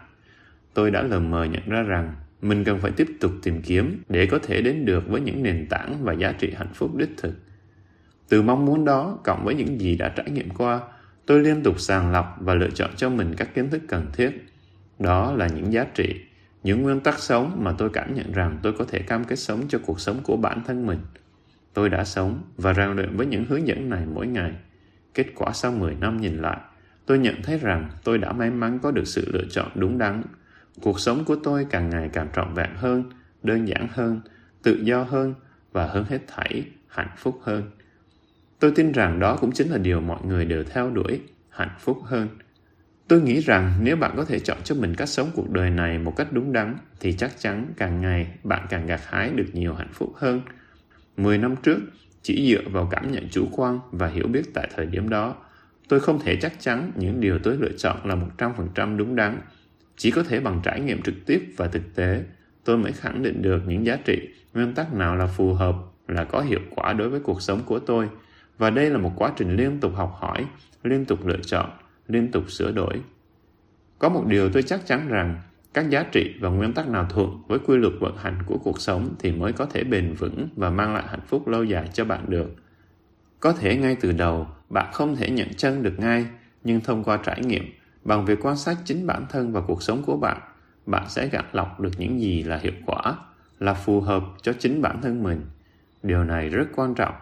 Tôi đã lờ mờ nhận ra rằng mình cần phải tiếp tục tìm kiếm để có thể đến được với những nền tảng và giá trị hạnh phúc đích thực. Từ mong muốn đó cộng với những gì đã trải nghiệm qua, tôi liên tục sàng lọc và lựa chọn cho mình các kiến thức cần thiết. Đó là những giá trị, những nguyên tắc sống mà tôi cảm nhận rằng tôi có thể cam kết sống cho cuộc sống của bản thân mình – Tôi đã sống và rèn luyện với những hướng dẫn này mỗi ngày. Kết quả sau 10 năm nhìn lại, tôi nhận thấy rằng tôi đã may mắn có được sự lựa chọn đúng đắn. Cuộc sống của tôi càng ngày càng trọn vẹn hơn, đơn giản hơn, tự do hơn và hơn hết thảy, hạnh phúc hơn. Tôi tin rằng đó cũng chính là điều mọi người đều theo đuổi, hạnh phúc hơn. Tôi nghĩ rằng nếu bạn có thể chọn cho mình cách sống cuộc đời này một cách đúng đắn thì chắc chắn càng ngày bạn càng gặt hái được nhiều hạnh phúc hơn, 10 năm trước, chỉ dựa vào cảm nhận chủ quan và hiểu biết tại thời điểm đó, tôi không thể chắc chắn những điều tôi lựa chọn là 100% đúng đắn. Chỉ có thể bằng trải nghiệm trực tiếp và thực tế, tôi mới khẳng định được những giá trị, nguyên tắc nào là phù hợp, là có hiệu quả đối với cuộc sống của tôi. Và đây là một quá trình liên tục học hỏi, liên tục lựa chọn, liên tục sửa đổi. Có một điều tôi chắc chắn rằng các giá trị và nguyên tắc nào thuận với quy luật vận hành của cuộc sống thì mới có thể bền vững và mang lại hạnh phúc lâu dài cho bạn được. Có thể ngay từ đầu, bạn không thể nhận chân được ngay, nhưng thông qua trải nghiệm, bằng việc quan sát chính bản thân và cuộc sống của bạn, bạn sẽ gạt lọc được những gì là hiệu quả, là phù hợp cho chính bản thân mình. Điều này rất quan trọng,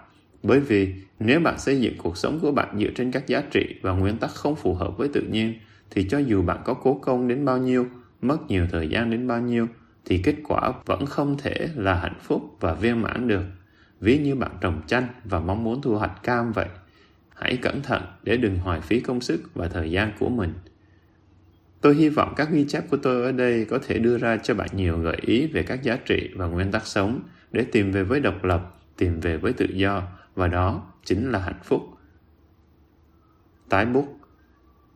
bởi vì nếu bạn xây dựng cuộc sống của bạn dựa trên các giá trị và nguyên tắc không phù hợp với tự nhiên, thì cho dù bạn có cố công đến bao nhiêu, mất nhiều thời gian đến bao nhiêu, thì kết quả vẫn không thể là hạnh phúc và viên mãn được. Ví như bạn trồng chanh và mong muốn thu hoạch cam vậy. Hãy cẩn thận để đừng hoài phí công sức và thời gian của mình. Tôi hy vọng các ghi chép của tôi ở đây có thể đưa ra cho bạn nhiều gợi ý về các giá trị và nguyên tắc sống để tìm về với độc lập, tìm về với tự do và đó chính là hạnh phúc. Tái bút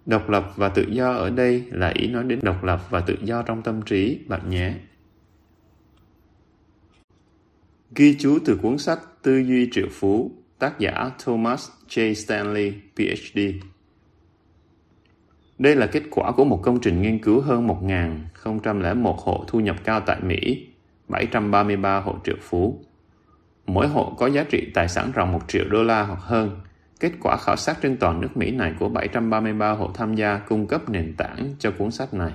Độc lập và tự do ở đây là ý nói đến độc lập và tự do trong tâm trí bạn nhé. Ghi chú từ cuốn sách Tư duy triệu phú, tác giả Thomas J. Stanley, PhD. Đây là kết quả của một công trình nghiên cứu hơn 1.001 hộ thu nhập cao tại Mỹ, 733 hộ triệu phú. Mỗi hộ có giá trị tài sản ròng 1 triệu đô la hoặc hơn. Kết quả khảo sát trên toàn nước Mỹ này của 733 hộ tham gia cung cấp nền tảng cho cuốn sách này.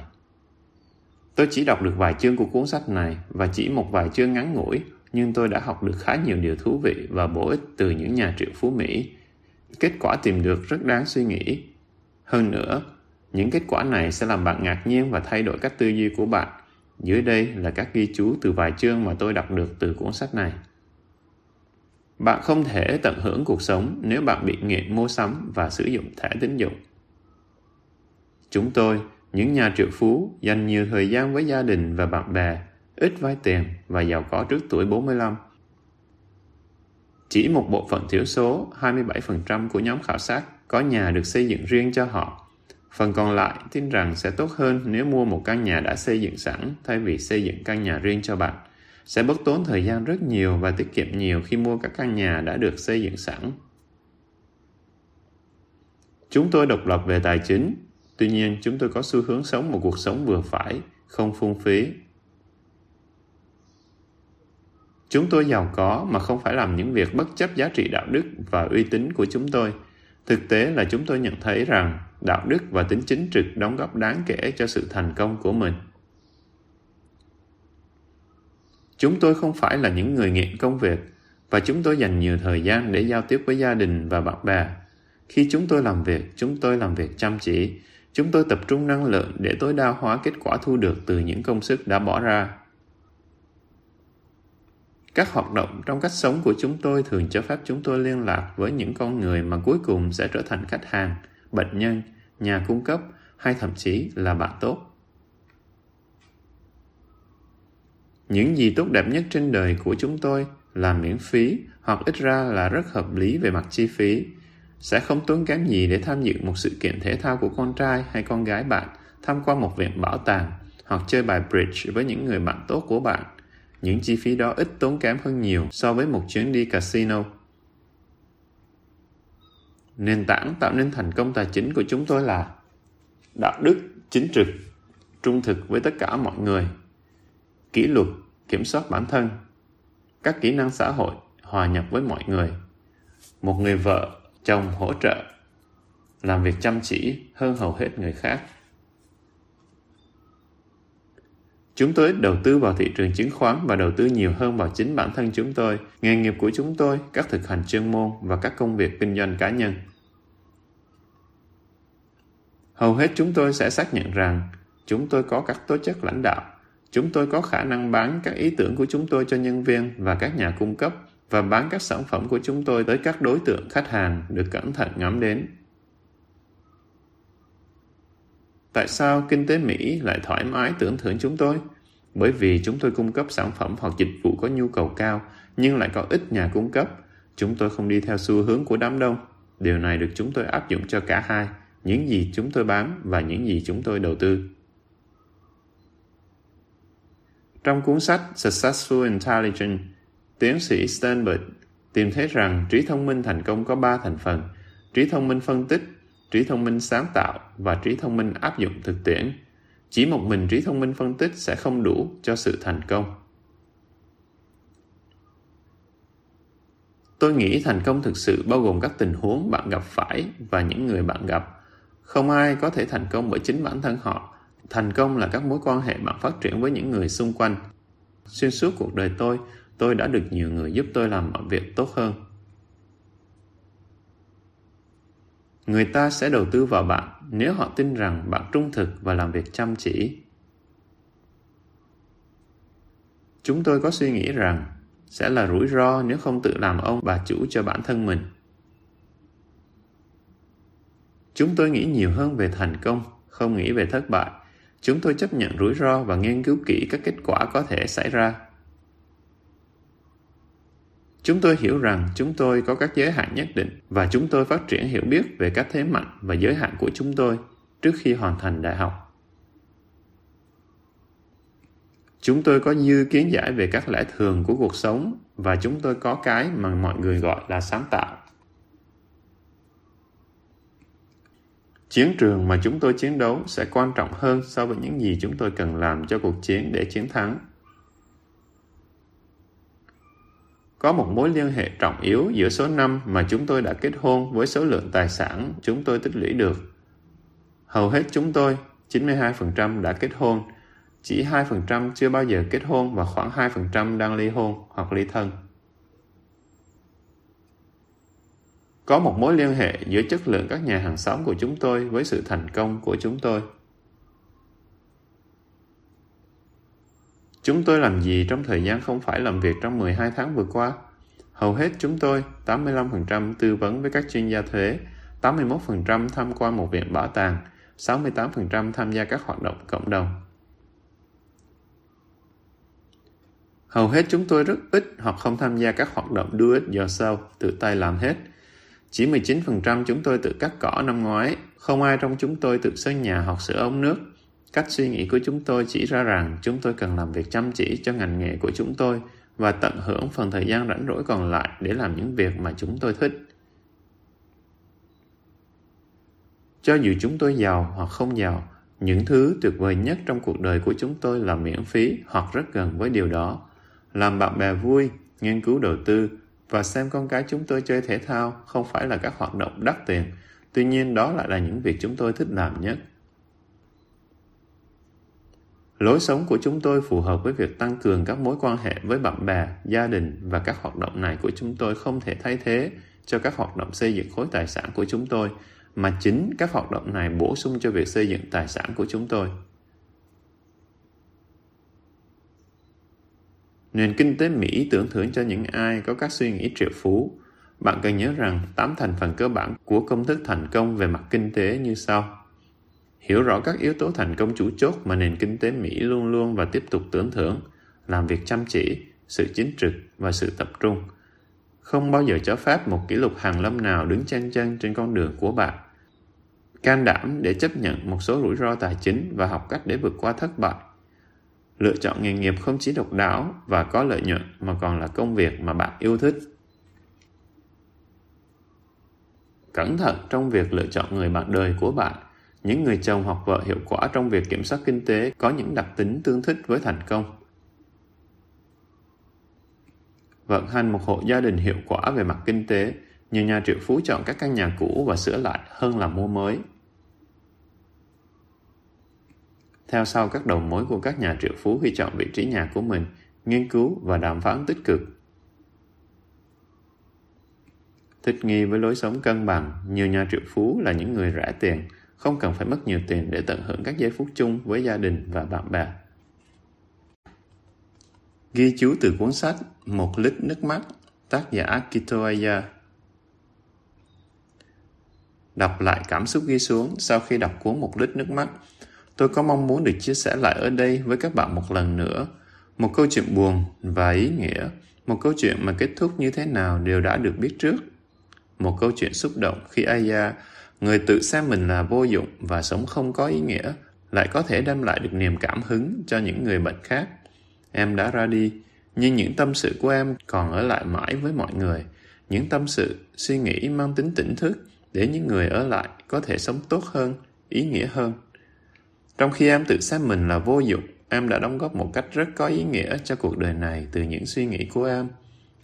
Tôi chỉ đọc được vài chương của cuốn sách này và chỉ một vài chương ngắn ngủi, nhưng tôi đã học được khá nhiều điều thú vị và bổ ích từ những nhà triệu phú Mỹ. Kết quả tìm được rất đáng suy nghĩ. Hơn nữa, những kết quả này sẽ làm bạn ngạc nhiên và thay đổi cách tư duy của bạn. Dưới đây là các ghi chú từ vài chương mà tôi đọc được từ cuốn sách này. Bạn không thể tận hưởng cuộc sống nếu bạn bị nghiện mua sắm và sử dụng thẻ tín dụng. Chúng tôi, những nhà triệu phú, dành nhiều thời gian với gia đình và bạn bè, ít vay tiền và giàu có trước tuổi 45. Chỉ một bộ phận thiểu số, 27% của nhóm khảo sát, có nhà được xây dựng riêng cho họ. Phần còn lại tin rằng sẽ tốt hơn nếu mua một căn nhà đã xây dựng sẵn thay vì xây dựng căn nhà riêng cho bạn sẽ bất tốn thời gian rất nhiều và tiết kiệm nhiều khi mua các căn nhà đã được xây dựng sẵn. Chúng tôi độc lập về tài chính, tuy nhiên chúng tôi có xu hướng sống một cuộc sống vừa phải, không phung phí. Chúng tôi giàu có mà không phải làm những việc bất chấp giá trị đạo đức và uy tín của chúng tôi. Thực tế là chúng tôi nhận thấy rằng đạo đức và tính chính trực đóng góp đáng kể cho sự thành công của mình. Chúng tôi không phải là những người nghiện công việc và chúng tôi dành nhiều thời gian để giao tiếp với gia đình và bạn bè. Khi chúng tôi làm việc, chúng tôi làm việc chăm chỉ. Chúng tôi tập trung năng lượng để tối đa hóa kết quả thu được từ những công sức đã bỏ ra. Các hoạt động trong cách sống của chúng tôi thường cho phép chúng tôi liên lạc với những con người mà cuối cùng sẽ trở thành khách hàng, bệnh nhân, nhà cung cấp hay thậm chí là bạn tốt. Những gì tốt đẹp nhất trên đời của chúng tôi là miễn phí hoặc ít ra là rất hợp lý về mặt chi phí. Sẽ không tốn kém gì để tham dự một sự kiện thể thao của con trai hay con gái bạn, tham quan một viện bảo tàng hoặc chơi bài bridge với những người bạn tốt của bạn. Những chi phí đó ít tốn kém hơn nhiều so với một chuyến đi casino. Nền tảng tạo nên thành công tài chính của chúng tôi là đạo đức, chính trực, trung thực với tất cả mọi người kỷ luật, kiểm soát bản thân, các kỹ năng xã hội, hòa nhập với mọi người. Một người vợ, chồng hỗ trợ, làm việc chăm chỉ hơn hầu hết người khác. Chúng tôi đầu tư vào thị trường chứng khoán và đầu tư nhiều hơn vào chính bản thân chúng tôi, nghề nghiệp của chúng tôi, các thực hành chuyên môn và các công việc kinh doanh cá nhân. Hầu hết chúng tôi sẽ xác nhận rằng chúng tôi có các tố chất lãnh đạo Chúng tôi có khả năng bán các ý tưởng của chúng tôi cho nhân viên và các nhà cung cấp và bán các sản phẩm của chúng tôi tới các đối tượng khách hàng được cẩn thận ngắm đến. Tại sao kinh tế Mỹ lại thoải mái tưởng thưởng chúng tôi? Bởi vì chúng tôi cung cấp sản phẩm hoặc dịch vụ có nhu cầu cao nhưng lại có ít nhà cung cấp. Chúng tôi không đi theo xu hướng của đám đông. Điều này được chúng tôi áp dụng cho cả hai, những gì chúng tôi bán và những gì chúng tôi đầu tư. Trong cuốn sách Successful Intelligence, tiến sĩ Sternberg tìm thấy rằng trí thông minh thành công có ba thành phần, trí thông minh phân tích, trí thông minh sáng tạo và trí thông minh áp dụng thực tiễn. Chỉ một mình trí thông minh phân tích sẽ không đủ cho sự thành công. Tôi nghĩ thành công thực sự bao gồm các tình huống bạn gặp phải và những người bạn gặp. Không ai có thể thành công bởi chính bản thân họ. Thành công là các mối quan hệ bạn phát triển với những người xung quanh. Xuyên suốt cuộc đời tôi, tôi đã được nhiều người giúp tôi làm mọi việc tốt hơn. Người ta sẽ đầu tư vào bạn nếu họ tin rằng bạn trung thực và làm việc chăm chỉ. Chúng tôi có suy nghĩ rằng sẽ là rủi ro nếu không tự làm ông bà chủ cho bản thân mình. Chúng tôi nghĩ nhiều hơn về thành công, không nghĩ về thất bại. Chúng tôi chấp nhận rủi ro và nghiên cứu kỹ các kết quả có thể xảy ra. Chúng tôi hiểu rằng chúng tôi có các giới hạn nhất định và chúng tôi phát triển hiểu biết về các thế mạnh và giới hạn của chúng tôi trước khi hoàn thành đại học. Chúng tôi có dư kiến giải về các lẽ thường của cuộc sống và chúng tôi có cái mà mọi người gọi là sáng tạo. Chiến trường mà chúng tôi chiến đấu sẽ quan trọng hơn so với những gì chúng tôi cần làm cho cuộc chiến để chiến thắng. Có một mối liên hệ trọng yếu giữa số năm mà chúng tôi đã kết hôn với số lượng tài sản chúng tôi tích lũy được. Hầu hết chúng tôi, 92% đã kết hôn, chỉ 2% chưa bao giờ kết hôn và khoảng 2% đang ly hôn hoặc ly thân. Có một mối liên hệ giữa chất lượng các nhà hàng xóm của chúng tôi với sự thành công của chúng tôi. Chúng tôi làm gì trong thời gian không phải làm việc trong 12 tháng vừa qua? Hầu hết chúng tôi, 85% tư vấn với các chuyên gia thuế, 81% tham quan một viện bảo tàng, 68% tham gia các hoạt động cộng đồng. Hầu hết chúng tôi rất ít hoặc không tham gia các hoạt động do it yourself, tự tay làm hết. Chỉ 19% chúng tôi tự cắt cỏ năm ngoái, không ai trong chúng tôi tự xây nhà hoặc sửa ống nước. Cách suy nghĩ của chúng tôi chỉ ra rằng chúng tôi cần làm việc chăm chỉ cho ngành nghề của chúng tôi và tận hưởng phần thời gian rảnh rỗi còn lại để làm những việc mà chúng tôi thích. Cho dù chúng tôi giàu hoặc không giàu, những thứ tuyệt vời nhất trong cuộc đời của chúng tôi là miễn phí hoặc rất gần với điều đó làm bạn bè vui, nghiên cứu đầu tư và xem con cái chúng tôi chơi thể thao không phải là các hoạt động đắt tiền. Tuy nhiên đó lại là những việc chúng tôi thích làm nhất. Lối sống của chúng tôi phù hợp với việc tăng cường các mối quan hệ với bạn bè, gia đình và các hoạt động này của chúng tôi không thể thay thế cho các hoạt động xây dựng khối tài sản của chúng tôi, mà chính các hoạt động này bổ sung cho việc xây dựng tài sản của chúng tôi. Nền kinh tế Mỹ tưởng thưởng cho những ai có các suy nghĩ triệu phú. Bạn cần nhớ rằng 8 thành phần cơ bản của công thức thành công về mặt kinh tế như sau. Hiểu rõ các yếu tố thành công chủ chốt mà nền kinh tế Mỹ luôn luôn và tiếp tục tưởng thưởng, làm việc chăm chỉ, sự chính trực và sự tập trung. Không bao giờ cho phép một kỷ lục hàng lâm nào đứng chen chân trên con đường của bạn. Can đảm để chấp nhận một số rủi ro tài chính và học cách để vượt qua thất bại Lựa chọn nghề nghiệp không chỉ độc đáo và có lợi nhuận mà còn là công việc mà bạn yêu thích. Cẩn thận trong việc lựa chọn người bạn đời của bạn. Những người chồng hoặc vợ hiệu quả trong việc kiểm soát kinh tế có những đặc tính tương thích với thành công. Vận hành một hộ gia đình hiệu quả về mặt kinh tế, nhiều nhà triệu phú chọn các căn nhà cũ và sửa lại hơn là mua mới. Theo sau các đầu mối của các nhà triệu phú khi chọn vị trí nhà của mình, nghiên cứu và đàm phán tích cực. Thích nghi với lối sống cân bằng, nhiều nhà triệu phú là những người rẻ tiền, không cần phải mất nhiều tiền để tận hưởng các giây phút chung với gia đình và bạn bè. Ghi chú từ cuốn sách Một lít nước mắt, tác giả Akito Aya. Đọc lại cảm xúc ghi xuống sau khi đọc cuốn Một lít nước mắt, Tôi có mong muốn được chia sẻ lại ở đây với các bạn một lần nữa. Một câu chuyện buồn và ý nghĩa, một câu chuyện mà kết thúc như thế nào đều đã được biết trước. Một câu chuyện xúc động khi Aya, người tự xem mình là vô dụng và sống không có ý nghĩa, lại có thể đem lại được niềm cảm hứng cho những người bệnh khác. Em đã ra đi, nhưng những tâm sự của em còn ở lại mãi với mọi người. Những tâm sự, suy nghĩ mang tính tỉnh thức để những người ở lại có thể sống tốt hơn, ý nghĩa hơn. Trong khi em tự xem mình là vô dụng, em đã đóng góp một cách rất có ý nghĩa cho cuộc đời này từ những suy nghĩ của em.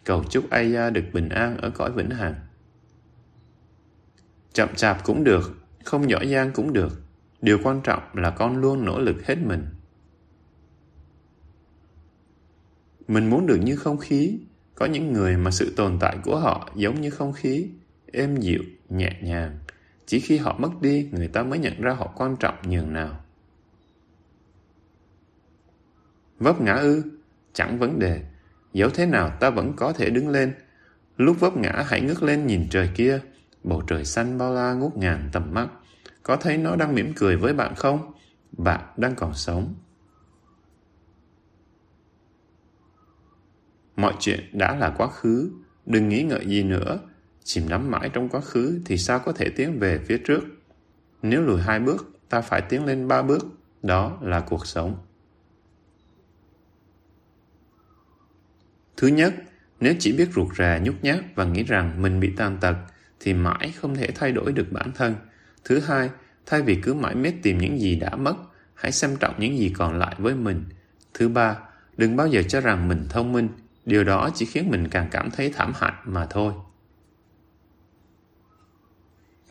cầu chúc Aya được bình an ở cõi vĩnh hằng. Chậm chạp cũng được, không giỏi giang cũng được. Điều quan trọng là con luôn nỗ lực hết mình. Mình muốn được như không khí. Có những người mà sự tồn tại của họ giống như không khí, êm dịu, nhẹ nhàng. Chỉ khi họ mất đi, người ta mới nhận ra họ quan trọng nhường nào. Vấp ngã ư? Chẳng vấn đề. Dẫu thế nào ta vẫn có thể đứng lên. Lúc vấp ngã hãy ngước lên nhìn trời kia. Bầu trời xanh bao la ngút ngàn tầm mắt. Có thấy nó đang mỉm cười với bạn không? Bạn đang còn sống. Mọi chuyện đã là quá khứ, đừng nghĩ ngợi gì nữa. Chìm đắm mãi trong quá khứ thì sao có thể tiến về phía trước? Nếu lùi hai bước, ta phải tiến lên ba bước. Đó là cuộc sống. Thứ nhất, nếu chỉ biết ruột rà nhút nhát và nghĩ rằng mình bị tàn tật, thì mãi không thể thay đổi được bản thân. Thứ hai, thay vì cứ mãi mết tìm những gì đã mất, hãy xem trọng những gì còn lại với mình. Thứ ba, đừng bao giờ cho rằng mình thông minh, điều đó chỉ khiến mình càng cảm thấy thảm hại mà thôi.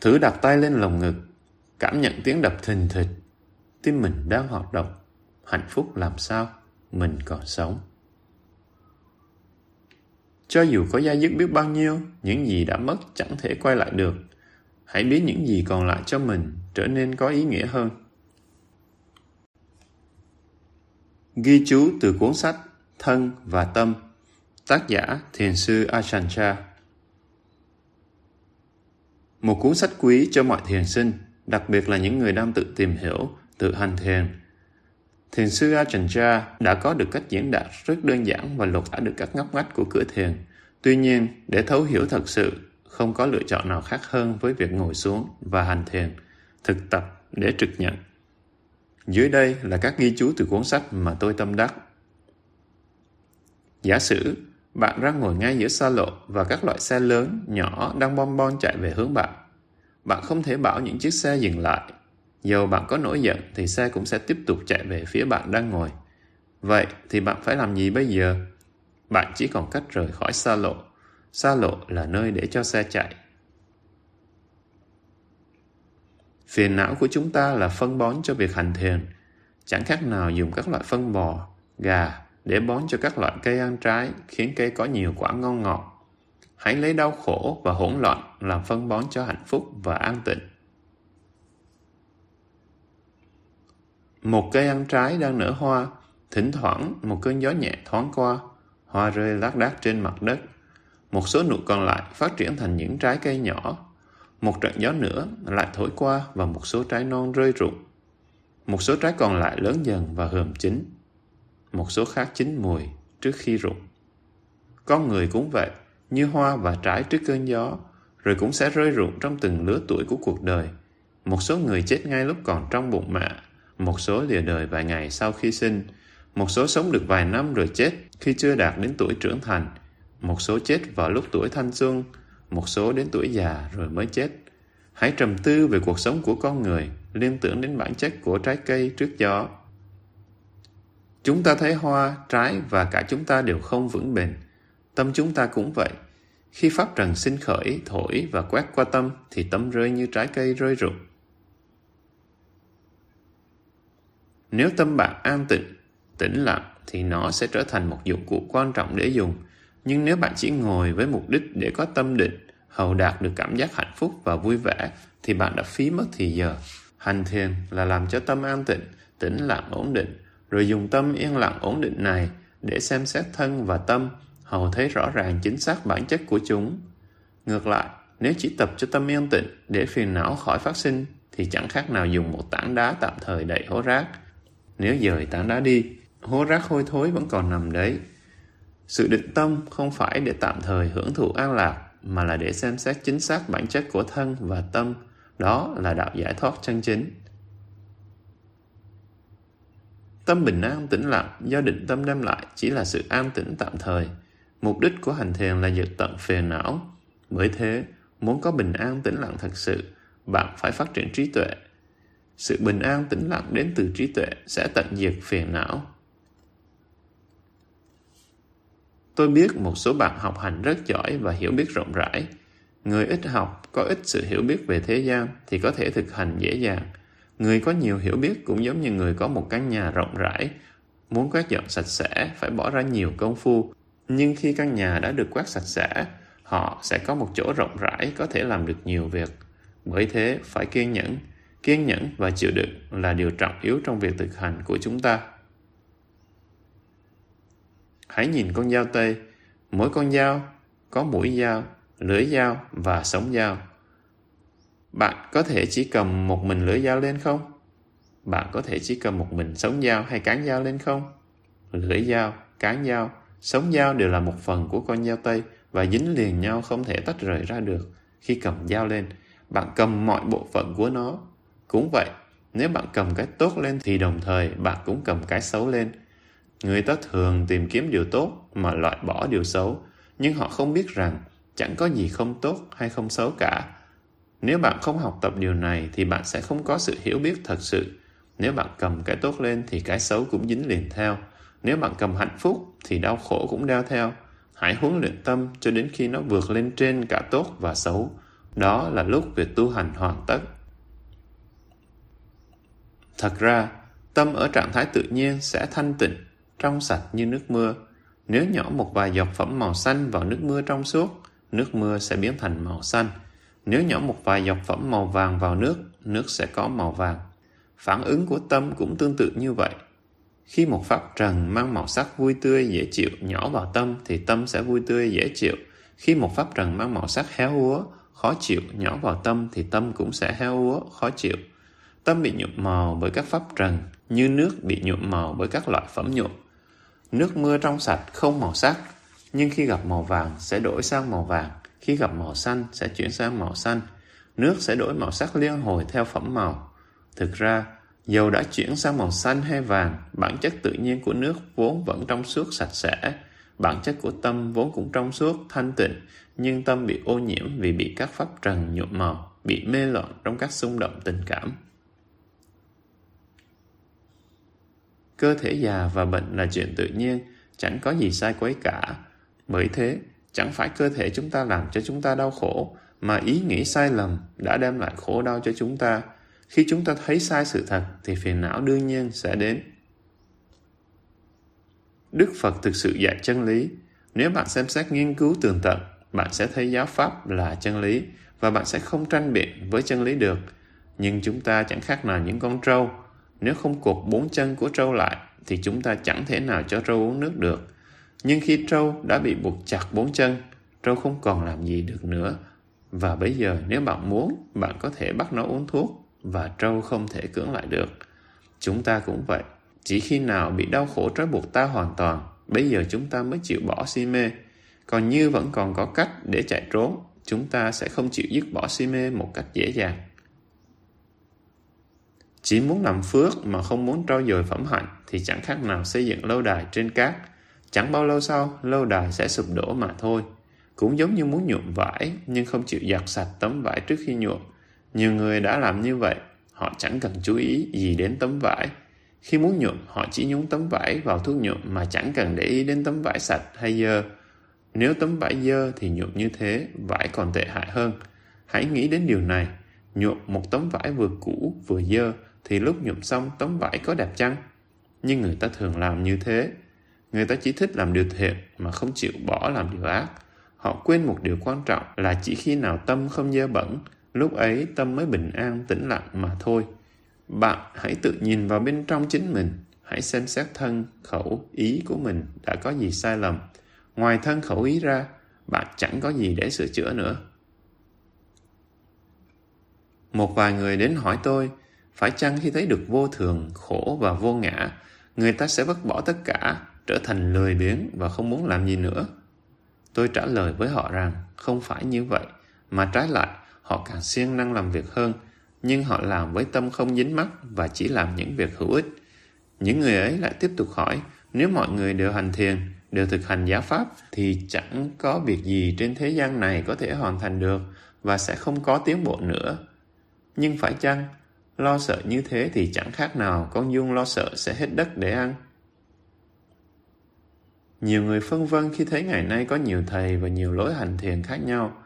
Thử đặt tay lên lồng ngực, cảm nhận tiếng đập thình thịch. Tim mình đang hoạt động. Hạnh phúc làm sao? Mình còn sống. Cho dù có gia dứt biết bao nhiêu, những gì đã mất chẳng thể quay lại được. Hãy biến những gì còn lại cho mình trở nên có ý nghĩa hơn. Ghi chú từ cuốn sách Thân và Tâm Tác giả Thiền sư Ajahn Chah Một cuốn sách quý cho mọi thiền sinh, đặc biệt là những người đang tự tìm hiểu, tự hành thiền. Thiền sư Ajahn Chah đã có được cách diễn đạt rất đơn giản và lột tả được các ngóc ngách của cửa thiền. Tuy nhiên, để thấu hiểu thật sự, không có lựa chọn nào khác hơn với việc ngồi xuống và hành thiền, thực tập để trực nhận. Dưới đây là các ghi chú từ cuốn sách mà tôi tâm đắc. Giả sử bạn đang ngồi ngay giữa xa lộ và các loại xe lớn, nhỏ đang bom bon chạy về hướng bạn. Bạn không thể bảo những chiếc xe dừng lại. Dầu bạn có nổi giận thì xe cũng sẽ tiếp tục chạy về phía bạn đang ngồi. Vậy thì bạn phải làm gì bây giờ? Bạn chỉ còn cách rời khỏi xa lộ. Xa lộ là nơi để cho xe chạy. Phiền não của chúng ta là phân bón cho việc hành thiền. Chẳng khác nào dùng các loại phân bò, gà, để bón cho các loại cây ăn trái khiến cây có nhiều quả ngon ngọt. Hãy lấy đau khổ và hỗn loạn làm phân bón cho hạnh phúc và an tịnh. Một cây ăn trái đang nở hoa, thỉnh thoảng một cơn gió nhẹ thoáng qua, hoa rơi lác đác trên mặt đất. Một số nụ còn lại phát triển thành những trái cây nhỏ. Một trận gió nữa lại thổi qua và một số trái non rơi rụng. Một số trái còn lại lớn dần và hờm chín một số khác chín mùi trước khi rụng. Con người cũng vậy, như hoa và trái trước cơn gió, rồi cũng sẽ rơi rụng trong từng lứa tuổi của cuộc đời. Một số người chết ngay lúc còn trong bụng mẹ, một số lìa đời vài ngày sau khi sinh, một số sống được vài năm rồi chết khi chưa đạt đến tuổi trưởng thành, một số chết vào lúc tuổi thanh xuân, một số đến tuổi già rồi mới chết. Hãy trầm tư về cuộc sống của con người, liên tưởng đến bản chất của trái cây trước gió. Chúng ta thấy hoa, trái và cả chúng ta đều không vững bền. Tâm chúng ta cũng vậy. Khi pháp trần sinh khởi, thổi và quét qua tâm thì tâm rơi như trái cây rơi rụng. Nếu tâm bạn an tịnh, tĩnh lặng thì nó sẽ trở thành một dụng cụ quan trọng để dùng. Nhưng nếu bạn chỉ ngồi với mục đích để có tâm định, hầu đạt được cảm giác hạnh phúc và vui vẻ, thì bạn đã phí mất thì giờ. Hành thiền là làm cho tâm an tịnh, tĩnh lặng ổn định, rồi dùng tâm yên lặng ổn định này để xem xét thân và tâm, hầu thấy rõ ràng chính xác bản chất của chúng. Ngược lại, nếu chỉ tập cho tâm yên tịnh để phiền não khỏi phát sinh, thì chẳng khác nào dùng một tảng đá tạm thời đầy hố rác. Nếu dời tảng đá đi, hố rác hôi thối vẫn còn nằm đấy. Sự định tâm không phải để tạm thời hưởng thụ an lạc, mà là để xem xét chính xác bản chất của thân và tâm. Đó là đạo giải thoát chân chính. Tâm bình an tĩnh lặng do định tâm đem lại chỉ là sự an tĩnh tạm thời. Mục đích của hành thiền là diệt tận phiền não. Bởi thế, muốn có bình an tĩnh lặng thật sự, bạn phải phát triển trí tuệ. Sự bình an tĩnh lặng đến từ trí tuệ sẽ tận diệt phiền não. Tôi biết một số bạn học hành rất giỏi và hiểu biết rộng rãi. Người ít học, có ít sự hiểu biết về thế gian thì có thể thực hành dễ dàng. Người có nhiều hiểu biết cũng giống như người có một căn nhà rộng rãi. Muốn quét dọn sạch sẽ phải bỏ ra nhiều công phu. Nhưng khi căn nhà đã được quét sạch sẽ, họ sẽ có một chỗ rộng rãi có thể làm được nhiều việc. Bởi thế, phải kiên nhẫn. Kiên nhẫn và chịu đựng là điều trọng yếu trong việc thực hành của chúng ta. Hãy nhìn con dao tây. Mỗi con dao có mũi dao, lưỡi dao và sống dao. Bạn có thể chỉ cầm một mình lưỡi dao lên không? Bạn có thể chỉ cầm một mình sống dao hay cán dao lên không? Lưỡi dao, cán dao, sống dao đều là một phần của con dao tây và dính liền nhau không thể tách rời ra được. Khi cầm dao lên, bạn cầm mọi bộ phận của nó. Cũng vậy, nếu bạn cầm cái tốt lên thì đồng thời bạn cũng cầm cái xấu lên. Người ta thường tìm kiếm điều tốt mà loại bỏ điều xấu, nhưng họ không biết rằng chẳng có gì không tốt hay không xấu cả. Nếu bạn không học tập điều này thì bạn sẽ không có sự hiểu biết thật sự. Nếu bạn cầm cái tốt lên thì cái xấu cũng dính liền theo. Nếu bạn cầm hạnh phúc thì đau khổ cũng đeo theo. Hãy huấn luyện tâm cho đến khi nó vượt lên trên cả tốt và xấu. Đó là lúc việc tu hành hoàn tất. Thật ra, tâm ở trạng thái tự nhiên sẽ thanh tịnh, trong sạch như nước mưa. Nếu nhỏ một vài giọt phẩm màu xanh vào nước mưa trong suốt, nước mưa sẽ biến thành màu xanh. Nếu nhỏ một vài giọt phẩm màu vàng vào nước, nước sẽ có màu vàng. Phản ứng của tâm cũng tương tự như vậy. Khi một pháp trần mang màu sắc vui tươi dễ chịu nhỏ vào tâm thì tâm sẽ vui tươi dễ chịu. Khi một pháp trần mang màu sắc héo úa, khó chịu nhỏ vào tâm thì tâm cũng sẽ héo úa, khó chịu. Tâm bị nhuộm màu bởi các pháp trần như nước bị nhuộm màu bởi các loại phẩm nhuộm. Nước mưa trong sạch không màu sắc, nhưng khi gặp màu vàng sẽ đổi sang màu vàng, khi gặp màu xanh sẽ chuyển sang màu xanh. Nước sẽ đổi màu sắc liên hồi theo phẩm màu. Thực ra, dầu đã chuyển sang màu xanh hay vàng, bản chất tự nhiên của nước vốn vẫn trong suốt sạch sẽ. Bản chất của tâm vốn cũng trong suốt, thanh tịnh, nhưng tâm bị ô nhiễm vì bị các pháp trần nhuộm màu, bị mê loạn trong các xung động tình cảm. Cơ thể già và bệnh là chuyện tự nhiên, chẳng có gì sai quấy cả. Bởi thế, chẳng phải cơ thể chúng ta làm cho chúng ta đau khổ, mà ý nghĩ sai lầm đã đem lại khổ đau cho chúng ta. Khi chúng ta thấy sai sự thật thì phiền não đương nhiên sẽ đến. Đức Phật thực sự dạy chân lý. Nếu bạn xem xét nghiên cứu tường tận, bạn sẽ thấy giáo pháp là chân lý và bạn sẽ không tranh biện với chân lý được. Nhưng chúng ta chẳng khác nào những con trâu nếu không cột bốn chân của trâu lại thì chúng ta chẳng thể nào cho trâu uống nước được. Nhưng khi trâu đã bị buộc chặt bốn chân, trâu không còn làm gì được nữa. Và bây giờ nếu bạn muốn, bạn có thể bắt nó uống thuốc và trâu không thể cưỡng lại được. Chúng ta cũng vậy. Chỉ khi nào bị đau khổ trói buộc ta hoàn toàn, bây giờ chúng ta mới chịu bỏ si mê. Còn như vẫn còn có cách để chạy trốn, chúng ta sẽ không chịu dứt bỏ si mê một cách dễ dàng. Chỉ muốn làm phước mà không muốn trau dồi phẩm hạnh thì chẳng khác nào xây dựng lâu đài trên cát. Chẳng bao lâu sau, lâu đài sẽ sụp đổ mà thôi. Cũng giống như muốn nhuộm vải nhưng không chịu giặt sạch tấm vải trước khi nhuộm. Nhiều người đã làm như vậy, họ chẳng cần chú ý gì đến tấm vải. Khi muốn nhuộm, họ chỉ nhúng tấm vải vào thuốc nhuộm mà chẳng cần để ý đến tấm vải sạch hay dơ. Nếu tấm vải dơ thì nhuộm như thế, vải còn tệ hại hơn. Hãy nghĩ đến điều này, nhuộm một tấm vải vừa cũ vừa dơ thì lúc nhuộm xong tấm vải có đẹp chăng? Nhưng người ta thường làm như thế. Người ta chỉ thích làm điều thiện mà không chịu bỏ làm điều ác. Họ quên một điều quan trọng là chỉ khi nào tâm không dơ bẩn, lúc ấy tâm mới bình an, tĩnh lặng mà thôi. Bạn hãy tự nhìn vào bên trong chính mình, hãy xem xét thân, khẩu, ý của mình đã có gì sai lầm. Ngoài thân khẩu ý ra, bạn chẳng có gì để sửa chữa nữa. Một vài người đến hỏi tôi, phải chăng khi thấy được vô thường, khổ và vô ngã, người ta sẽ vứt bỏ tất cả, trở thành lười biếng và không muốn làm gì nữa? Tôi trả lời với họ rằng không phải như vậy, mà trái lại, họ càng siêng năng làm việc hơn, nhưng họ làm với tâm không dính mắc và chỉ làm những việc hữu ích. Những người ấy lại tiếp tục hỏi, nếu mọi người đều hành thiền, đều thực hành giáo pháp, thì chẳng có việc gì trên thế gian này có thể hoàn thành được và sẽ không có tiến bộ nữa. Nhưng phải chăng Lo sợ như thế thì chẳng khác nào con dung lo sợ sẽ hết đất để ăn. Nhiều người phân vân khi thấy ngày nay có nhiều thầy và nhiều lối hành thiền khác nhau,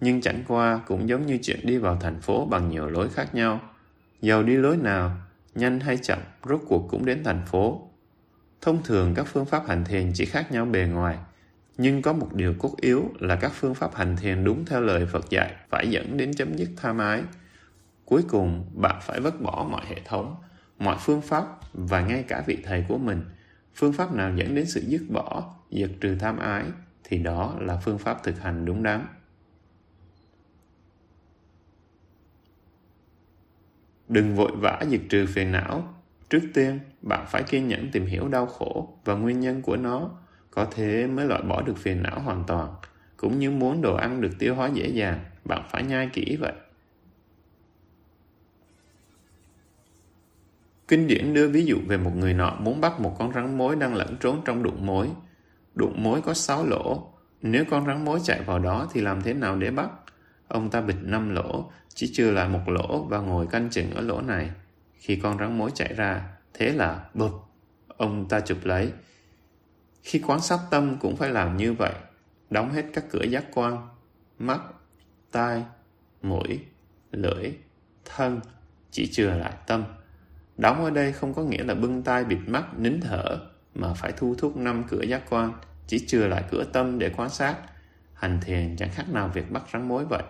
nhưng chẳng qua cũng giống như chuyện đi vào thành phố bằng nhiều lối khác nhau. Giàu đi lối nào, nhanh hay chậm, rốt cuộc cũng đến thành phố. Thông thường các phương pháp hành thiền chỉ khác nhau bề ngoài, nhưng có một điều cốt yếu là các phương pháp hành thiền đúng theo lời Phật dạy phải dẫn đến chấm dứt tham ái. Cuối cùng, bạn phải vứt bỏ mọi hệ thống, mọi phương pháp và ngay cả vị thầy của mình. Phương pháp nào dẫn đến sự dứt bỏ, diệt trừ tham ái thì đó là phương pháp thực hành đúng đắn. Đừng vội vã diệt trừ phiền não. Trước tiên, bạn phải kiên nhẫn tìm hiểu đau khổ và nguyên nhân của nó có thế mới loại bỏ được phiền não hoàn toàn. Cũng như muốn đồ ăn được tiêu hóa dễ dàng, bạn phải nhai kỹ vậy. Kinh điển đưa ví dụ về một người nọ muốn bắt một con rắn mối đang lẫn trốn trong đụng mối. Đụng mối có 6 lỗ. Nếu con rắn mối chạy vào đó thì làm thế nào để bắt? Ông ta bịt năm lỗ, chỉ trừ lại một lỗ và ngồi canh chừng ở lỗ này. Khi con rắn mối chạy ra, thế là bụp, ông ta chụp lấy, khi quán sát tâm cũng phải làm như vậy, đóng hết các cửa giác quan, mắt, tai, mũi, lưỡi, thân, chỉ chừa lại tâm. Đóng ở đây không có nghĩa là bưng tay bịt mắt, nín thở, mà phải thu thúc năm cửa giác quan, chỉ chừa lại cửa tâm để quan sát. Hành thiền chẳng khác nào việc bắt rắn mối vậy.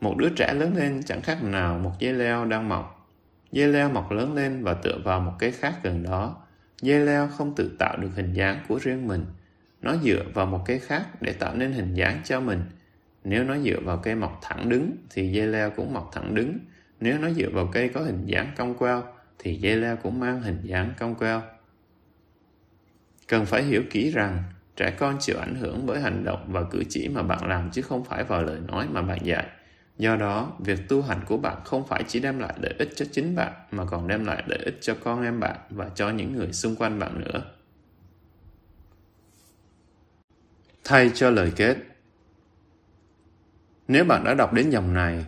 Một đứa trẻ lớn lên chẳng khác nào một dây leo đang mọc. Dây leo mọc lớn lên và tựa vào một cây khác gần đó, Dây leo không tự tạo được hình dáng của riêng mình. Nó dựa vào một cây khác để tạo nên hình dáng cho mình. Nếu nó dựa vào cây mọc thẳng đứng thì dây leo cũng mọc thẳng đứng. Nếu nó dựa vào cây có hình dáng cong queo thì dây leo cũng mang hình dáng cong queo. Cần phải hiểu kỹ rằng trẻ con chịu ảnh hưởng bởi hành động và cử chỉ mà bạn làm chứ không phải vào lời nói mà bạn dạy. Do đó, việc tu hành của bạn không phải chỉ đem lại lợi ích cho chính bạn mà còn đem lại lợi ích cho con em bạn và cho những người xung quanh bạn nữa. Thay cho lời kết Nếu bạn đã đọc đến dòng này,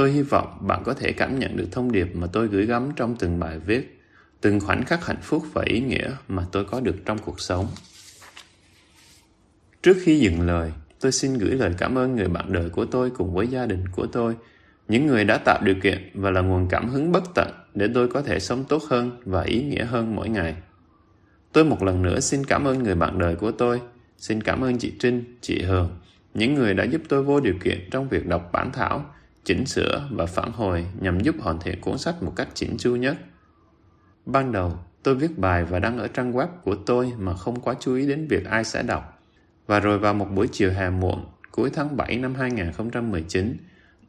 tôi hy vọng bạn có thể cảm nhận được thông điệp mà tôi gửi gắm trong từng bài viết, từng khoảnh khắc hạnh phúc và ý nghĩa mà tôi có được trong cuộc sống. Trước khi dừng lời, tôi xin gửi lời cảm ơn người bạn đời của tôi cùng với gia đình của tôi, những người đã tạo điều kiện và là nguồn cảm hứng bất tận để tôi có thể sống tốt hơn và ý nghĩa hơn mỗi ngày. Tôi một lần nữa xin cảm ơn người bạn đời của tôi, xin cảm ơn chị Trinh, chị Hường, những người đã giúp tôi vô điều kiện trong việc đọc bản thảo, chỉnh sửa và phản hồi nhằm giúp hoàn thiện cuốn sách một cách chỉnh chu nhất. Ban đầu, tôi viết bài và đăng ở trang web của tôi mà không quá chú ý đến việc ai sẽ đọc. Và rồi vào một buổi chiều hè muộn, cuối tháng 7 năm 2019,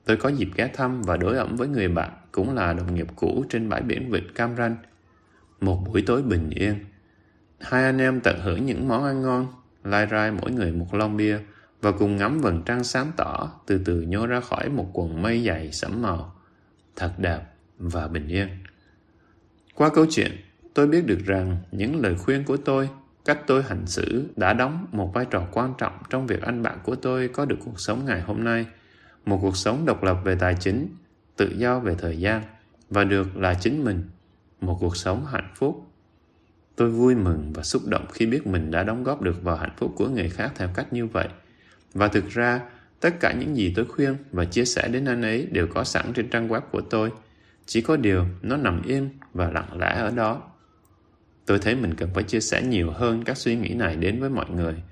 tôi có dịp ghé thăm và đối ẩm với người bạn cũng là đồng nghiệp cũ trên bãi biển Vịnh Cam Ranh. Một buổi tối bình yên. Hai anh em tận hưởng những món ăn ngon, lai rai mỗi người một lon bia và cùng ngắm vầng trăng sáng tỏ từ từ nhô ra khỏi một quần mây dày sẫm màu. Thật đẹp và bình yên. Qua câu chuyện, tôi biết được rằng những lời khuyên của tôi Cách tôi hành xử đã đóng một vai trò quan trọng trong việc anh bạn của tôi có được cuộc sống ngày hôm nay, một cuộc sống độc lập về tài chính, tự do về thời gian và được là chính mình, một cuộc sống hạnh phúc. Tôi vui mừng và xúc động khi biết mình đã đóng góp được vào hạnh phúc của người khác theo cách như vậy. Và thực ra, tất cả những gì tôi khuyên và chia sẻ đến anh ấy đều có sẵn trên trang web của tôi. Chỉ có điều nó nằm yên và lặng lẽ ở đó Tôi thấy mình cần phải chia sẻ nhiều hơn các suy nghĩ này đến với mọi người.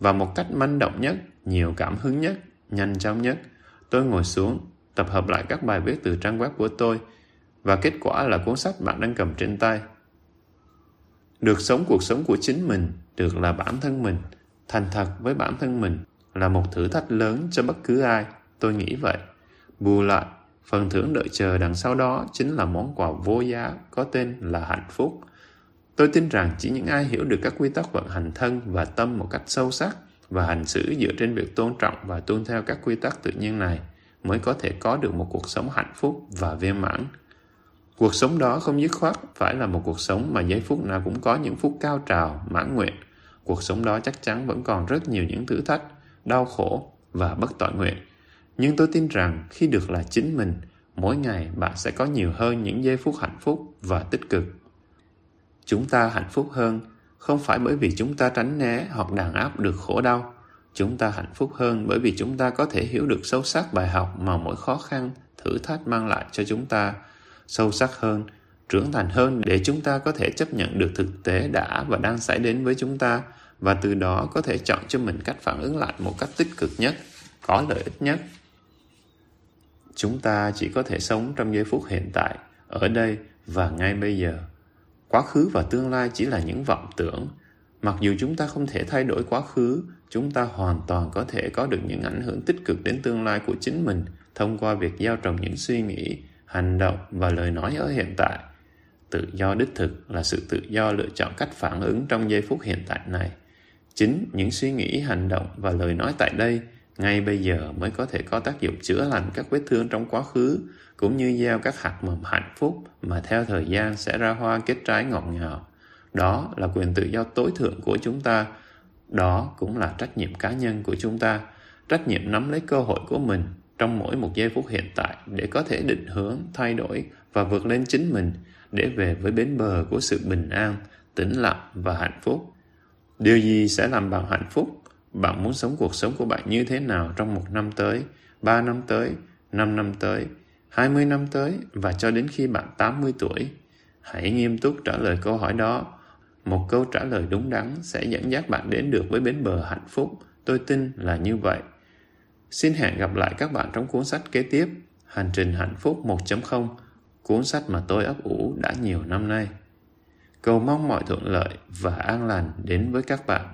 Và một cách manh động nhất, nhiều cảm hứng nhất, nhanh chóng nhất, tôi ngồi xuống, tập hợp lại các bài viết từ trang web của tôi và kết quả là cuốn sách bạn đang cầm trên tay. Được sống cuộc sống của chính mình, được là bản thân mình, thành thật với bản thân mình là một thử thách lớn cho bất cứ ai, tôi nghĩ vậy. Bù lại, phần thưởng đợi chờ đằng sau đó chính là món quà vô giá có tên là hạnh phúc Tôi tin rằng chỉ những ai hiểu được các quy tắc vận hành thân và tâm một cách sâu sắc và hành xử dựa trên việc tôn trọng và tuân theo các quy tắc tự nhiên này mới có thể có được một cuộc sống hạnh phúc và viên mãn. Cuộc sống đó không dứt khoát phải là một cuộc sống mà giây phút nào cũng có những phút cao trào, mãn nguyện. Cuộc sống đó chắc chắn vẫn còn rất nhiều những thử thách, đau khổ và bất tội nguyện. Nhưng tôi tin rằng khi được là chính mình, mỗi ngày bạn sẽ có nhiều hơn những giây phút hạnh phúc và tích cực chúng ta hạnh phúc hơn không phải bởi vì chúng ta tránh né hoặc đàn áp được khổ đau. Chúng ta hạnh phúc hơn bởi vì chúng ta có thể hiểu được sâu sắc bài học mà mỗi khó khăn, thử thách mang lại cho chúng ta. Sâu sắc hơn, trưởng thành hơn để chúng ta có thể chấp nhận được thực tế đã và đang xảy đến với chúng ta và từ đó có thể chọn cho mình cách phản ứng lại một cách tích cực nhất, có lợi ích nhất. Chúng ta chỉ có thể sống trong giây phút hiện tại, ở đây và ngay bây giờ. Quá khứ và tương lai chỉ là những vọng tưởng. Mặc dù chúng ta không thể thay đổi quá khứ, chúng ta hoàn toàn có thể có được những ảnh hưởng tích cực đến tương lai của chính mình thông qua việc gieo trồng những suy nghĩ, hành động và lời nói ở hiện tại. Tự do đích thực là sự tự do lựa chọn cách phản ứng trong giây phút hiện tại này. Chính những suy nghĩ, hành động và lời nói tại đây ngay bây giờ mới có thể có tác dụng chữa lành các vết thương trong quá khứ cũng như gieo các hạt mầm hạnh phúc mà theo thời gian sẽ ra hoa kết trái ngọt ngào. Đó là quyền tự do tối thượng của chúng ta. Đó cũng là trách nhiệm cá nhân của chúng ta, trách nhiệm nắm lấy cơ hội của mình trong mỗi một giây phút hiện tại để có thể định hướng, thay đổi và vượt lên chính mình để về với bến bờ của sự bình an, tĩnh lặng và hạnh phúc. Điều gì sẽ làm bạn hạnh phúc? Bạn muốn sống cuộc sống của bạn như thế nào trong một năm tới, ba năm tới, năm năm tới, hai mươi năm tới và cho đến khi bạn 80 tuổi? Hãy nghiêm túc trả lời câu hỏi đó. Một câu trả lời đúng đắn sẽ dẫn dắt bạn đến được với bến bờ hạnh phúc. Tôi tin là như vậy. Xin hẹn gặp lại các bạn trong cuốn sách kế tiếp Hành trình hạnh phúc 1.0 cuốn sách mà tôi ấp ủ đã nhiều năm nay. Cầu mong mọi thuận lợi và an lành đến với các bạn.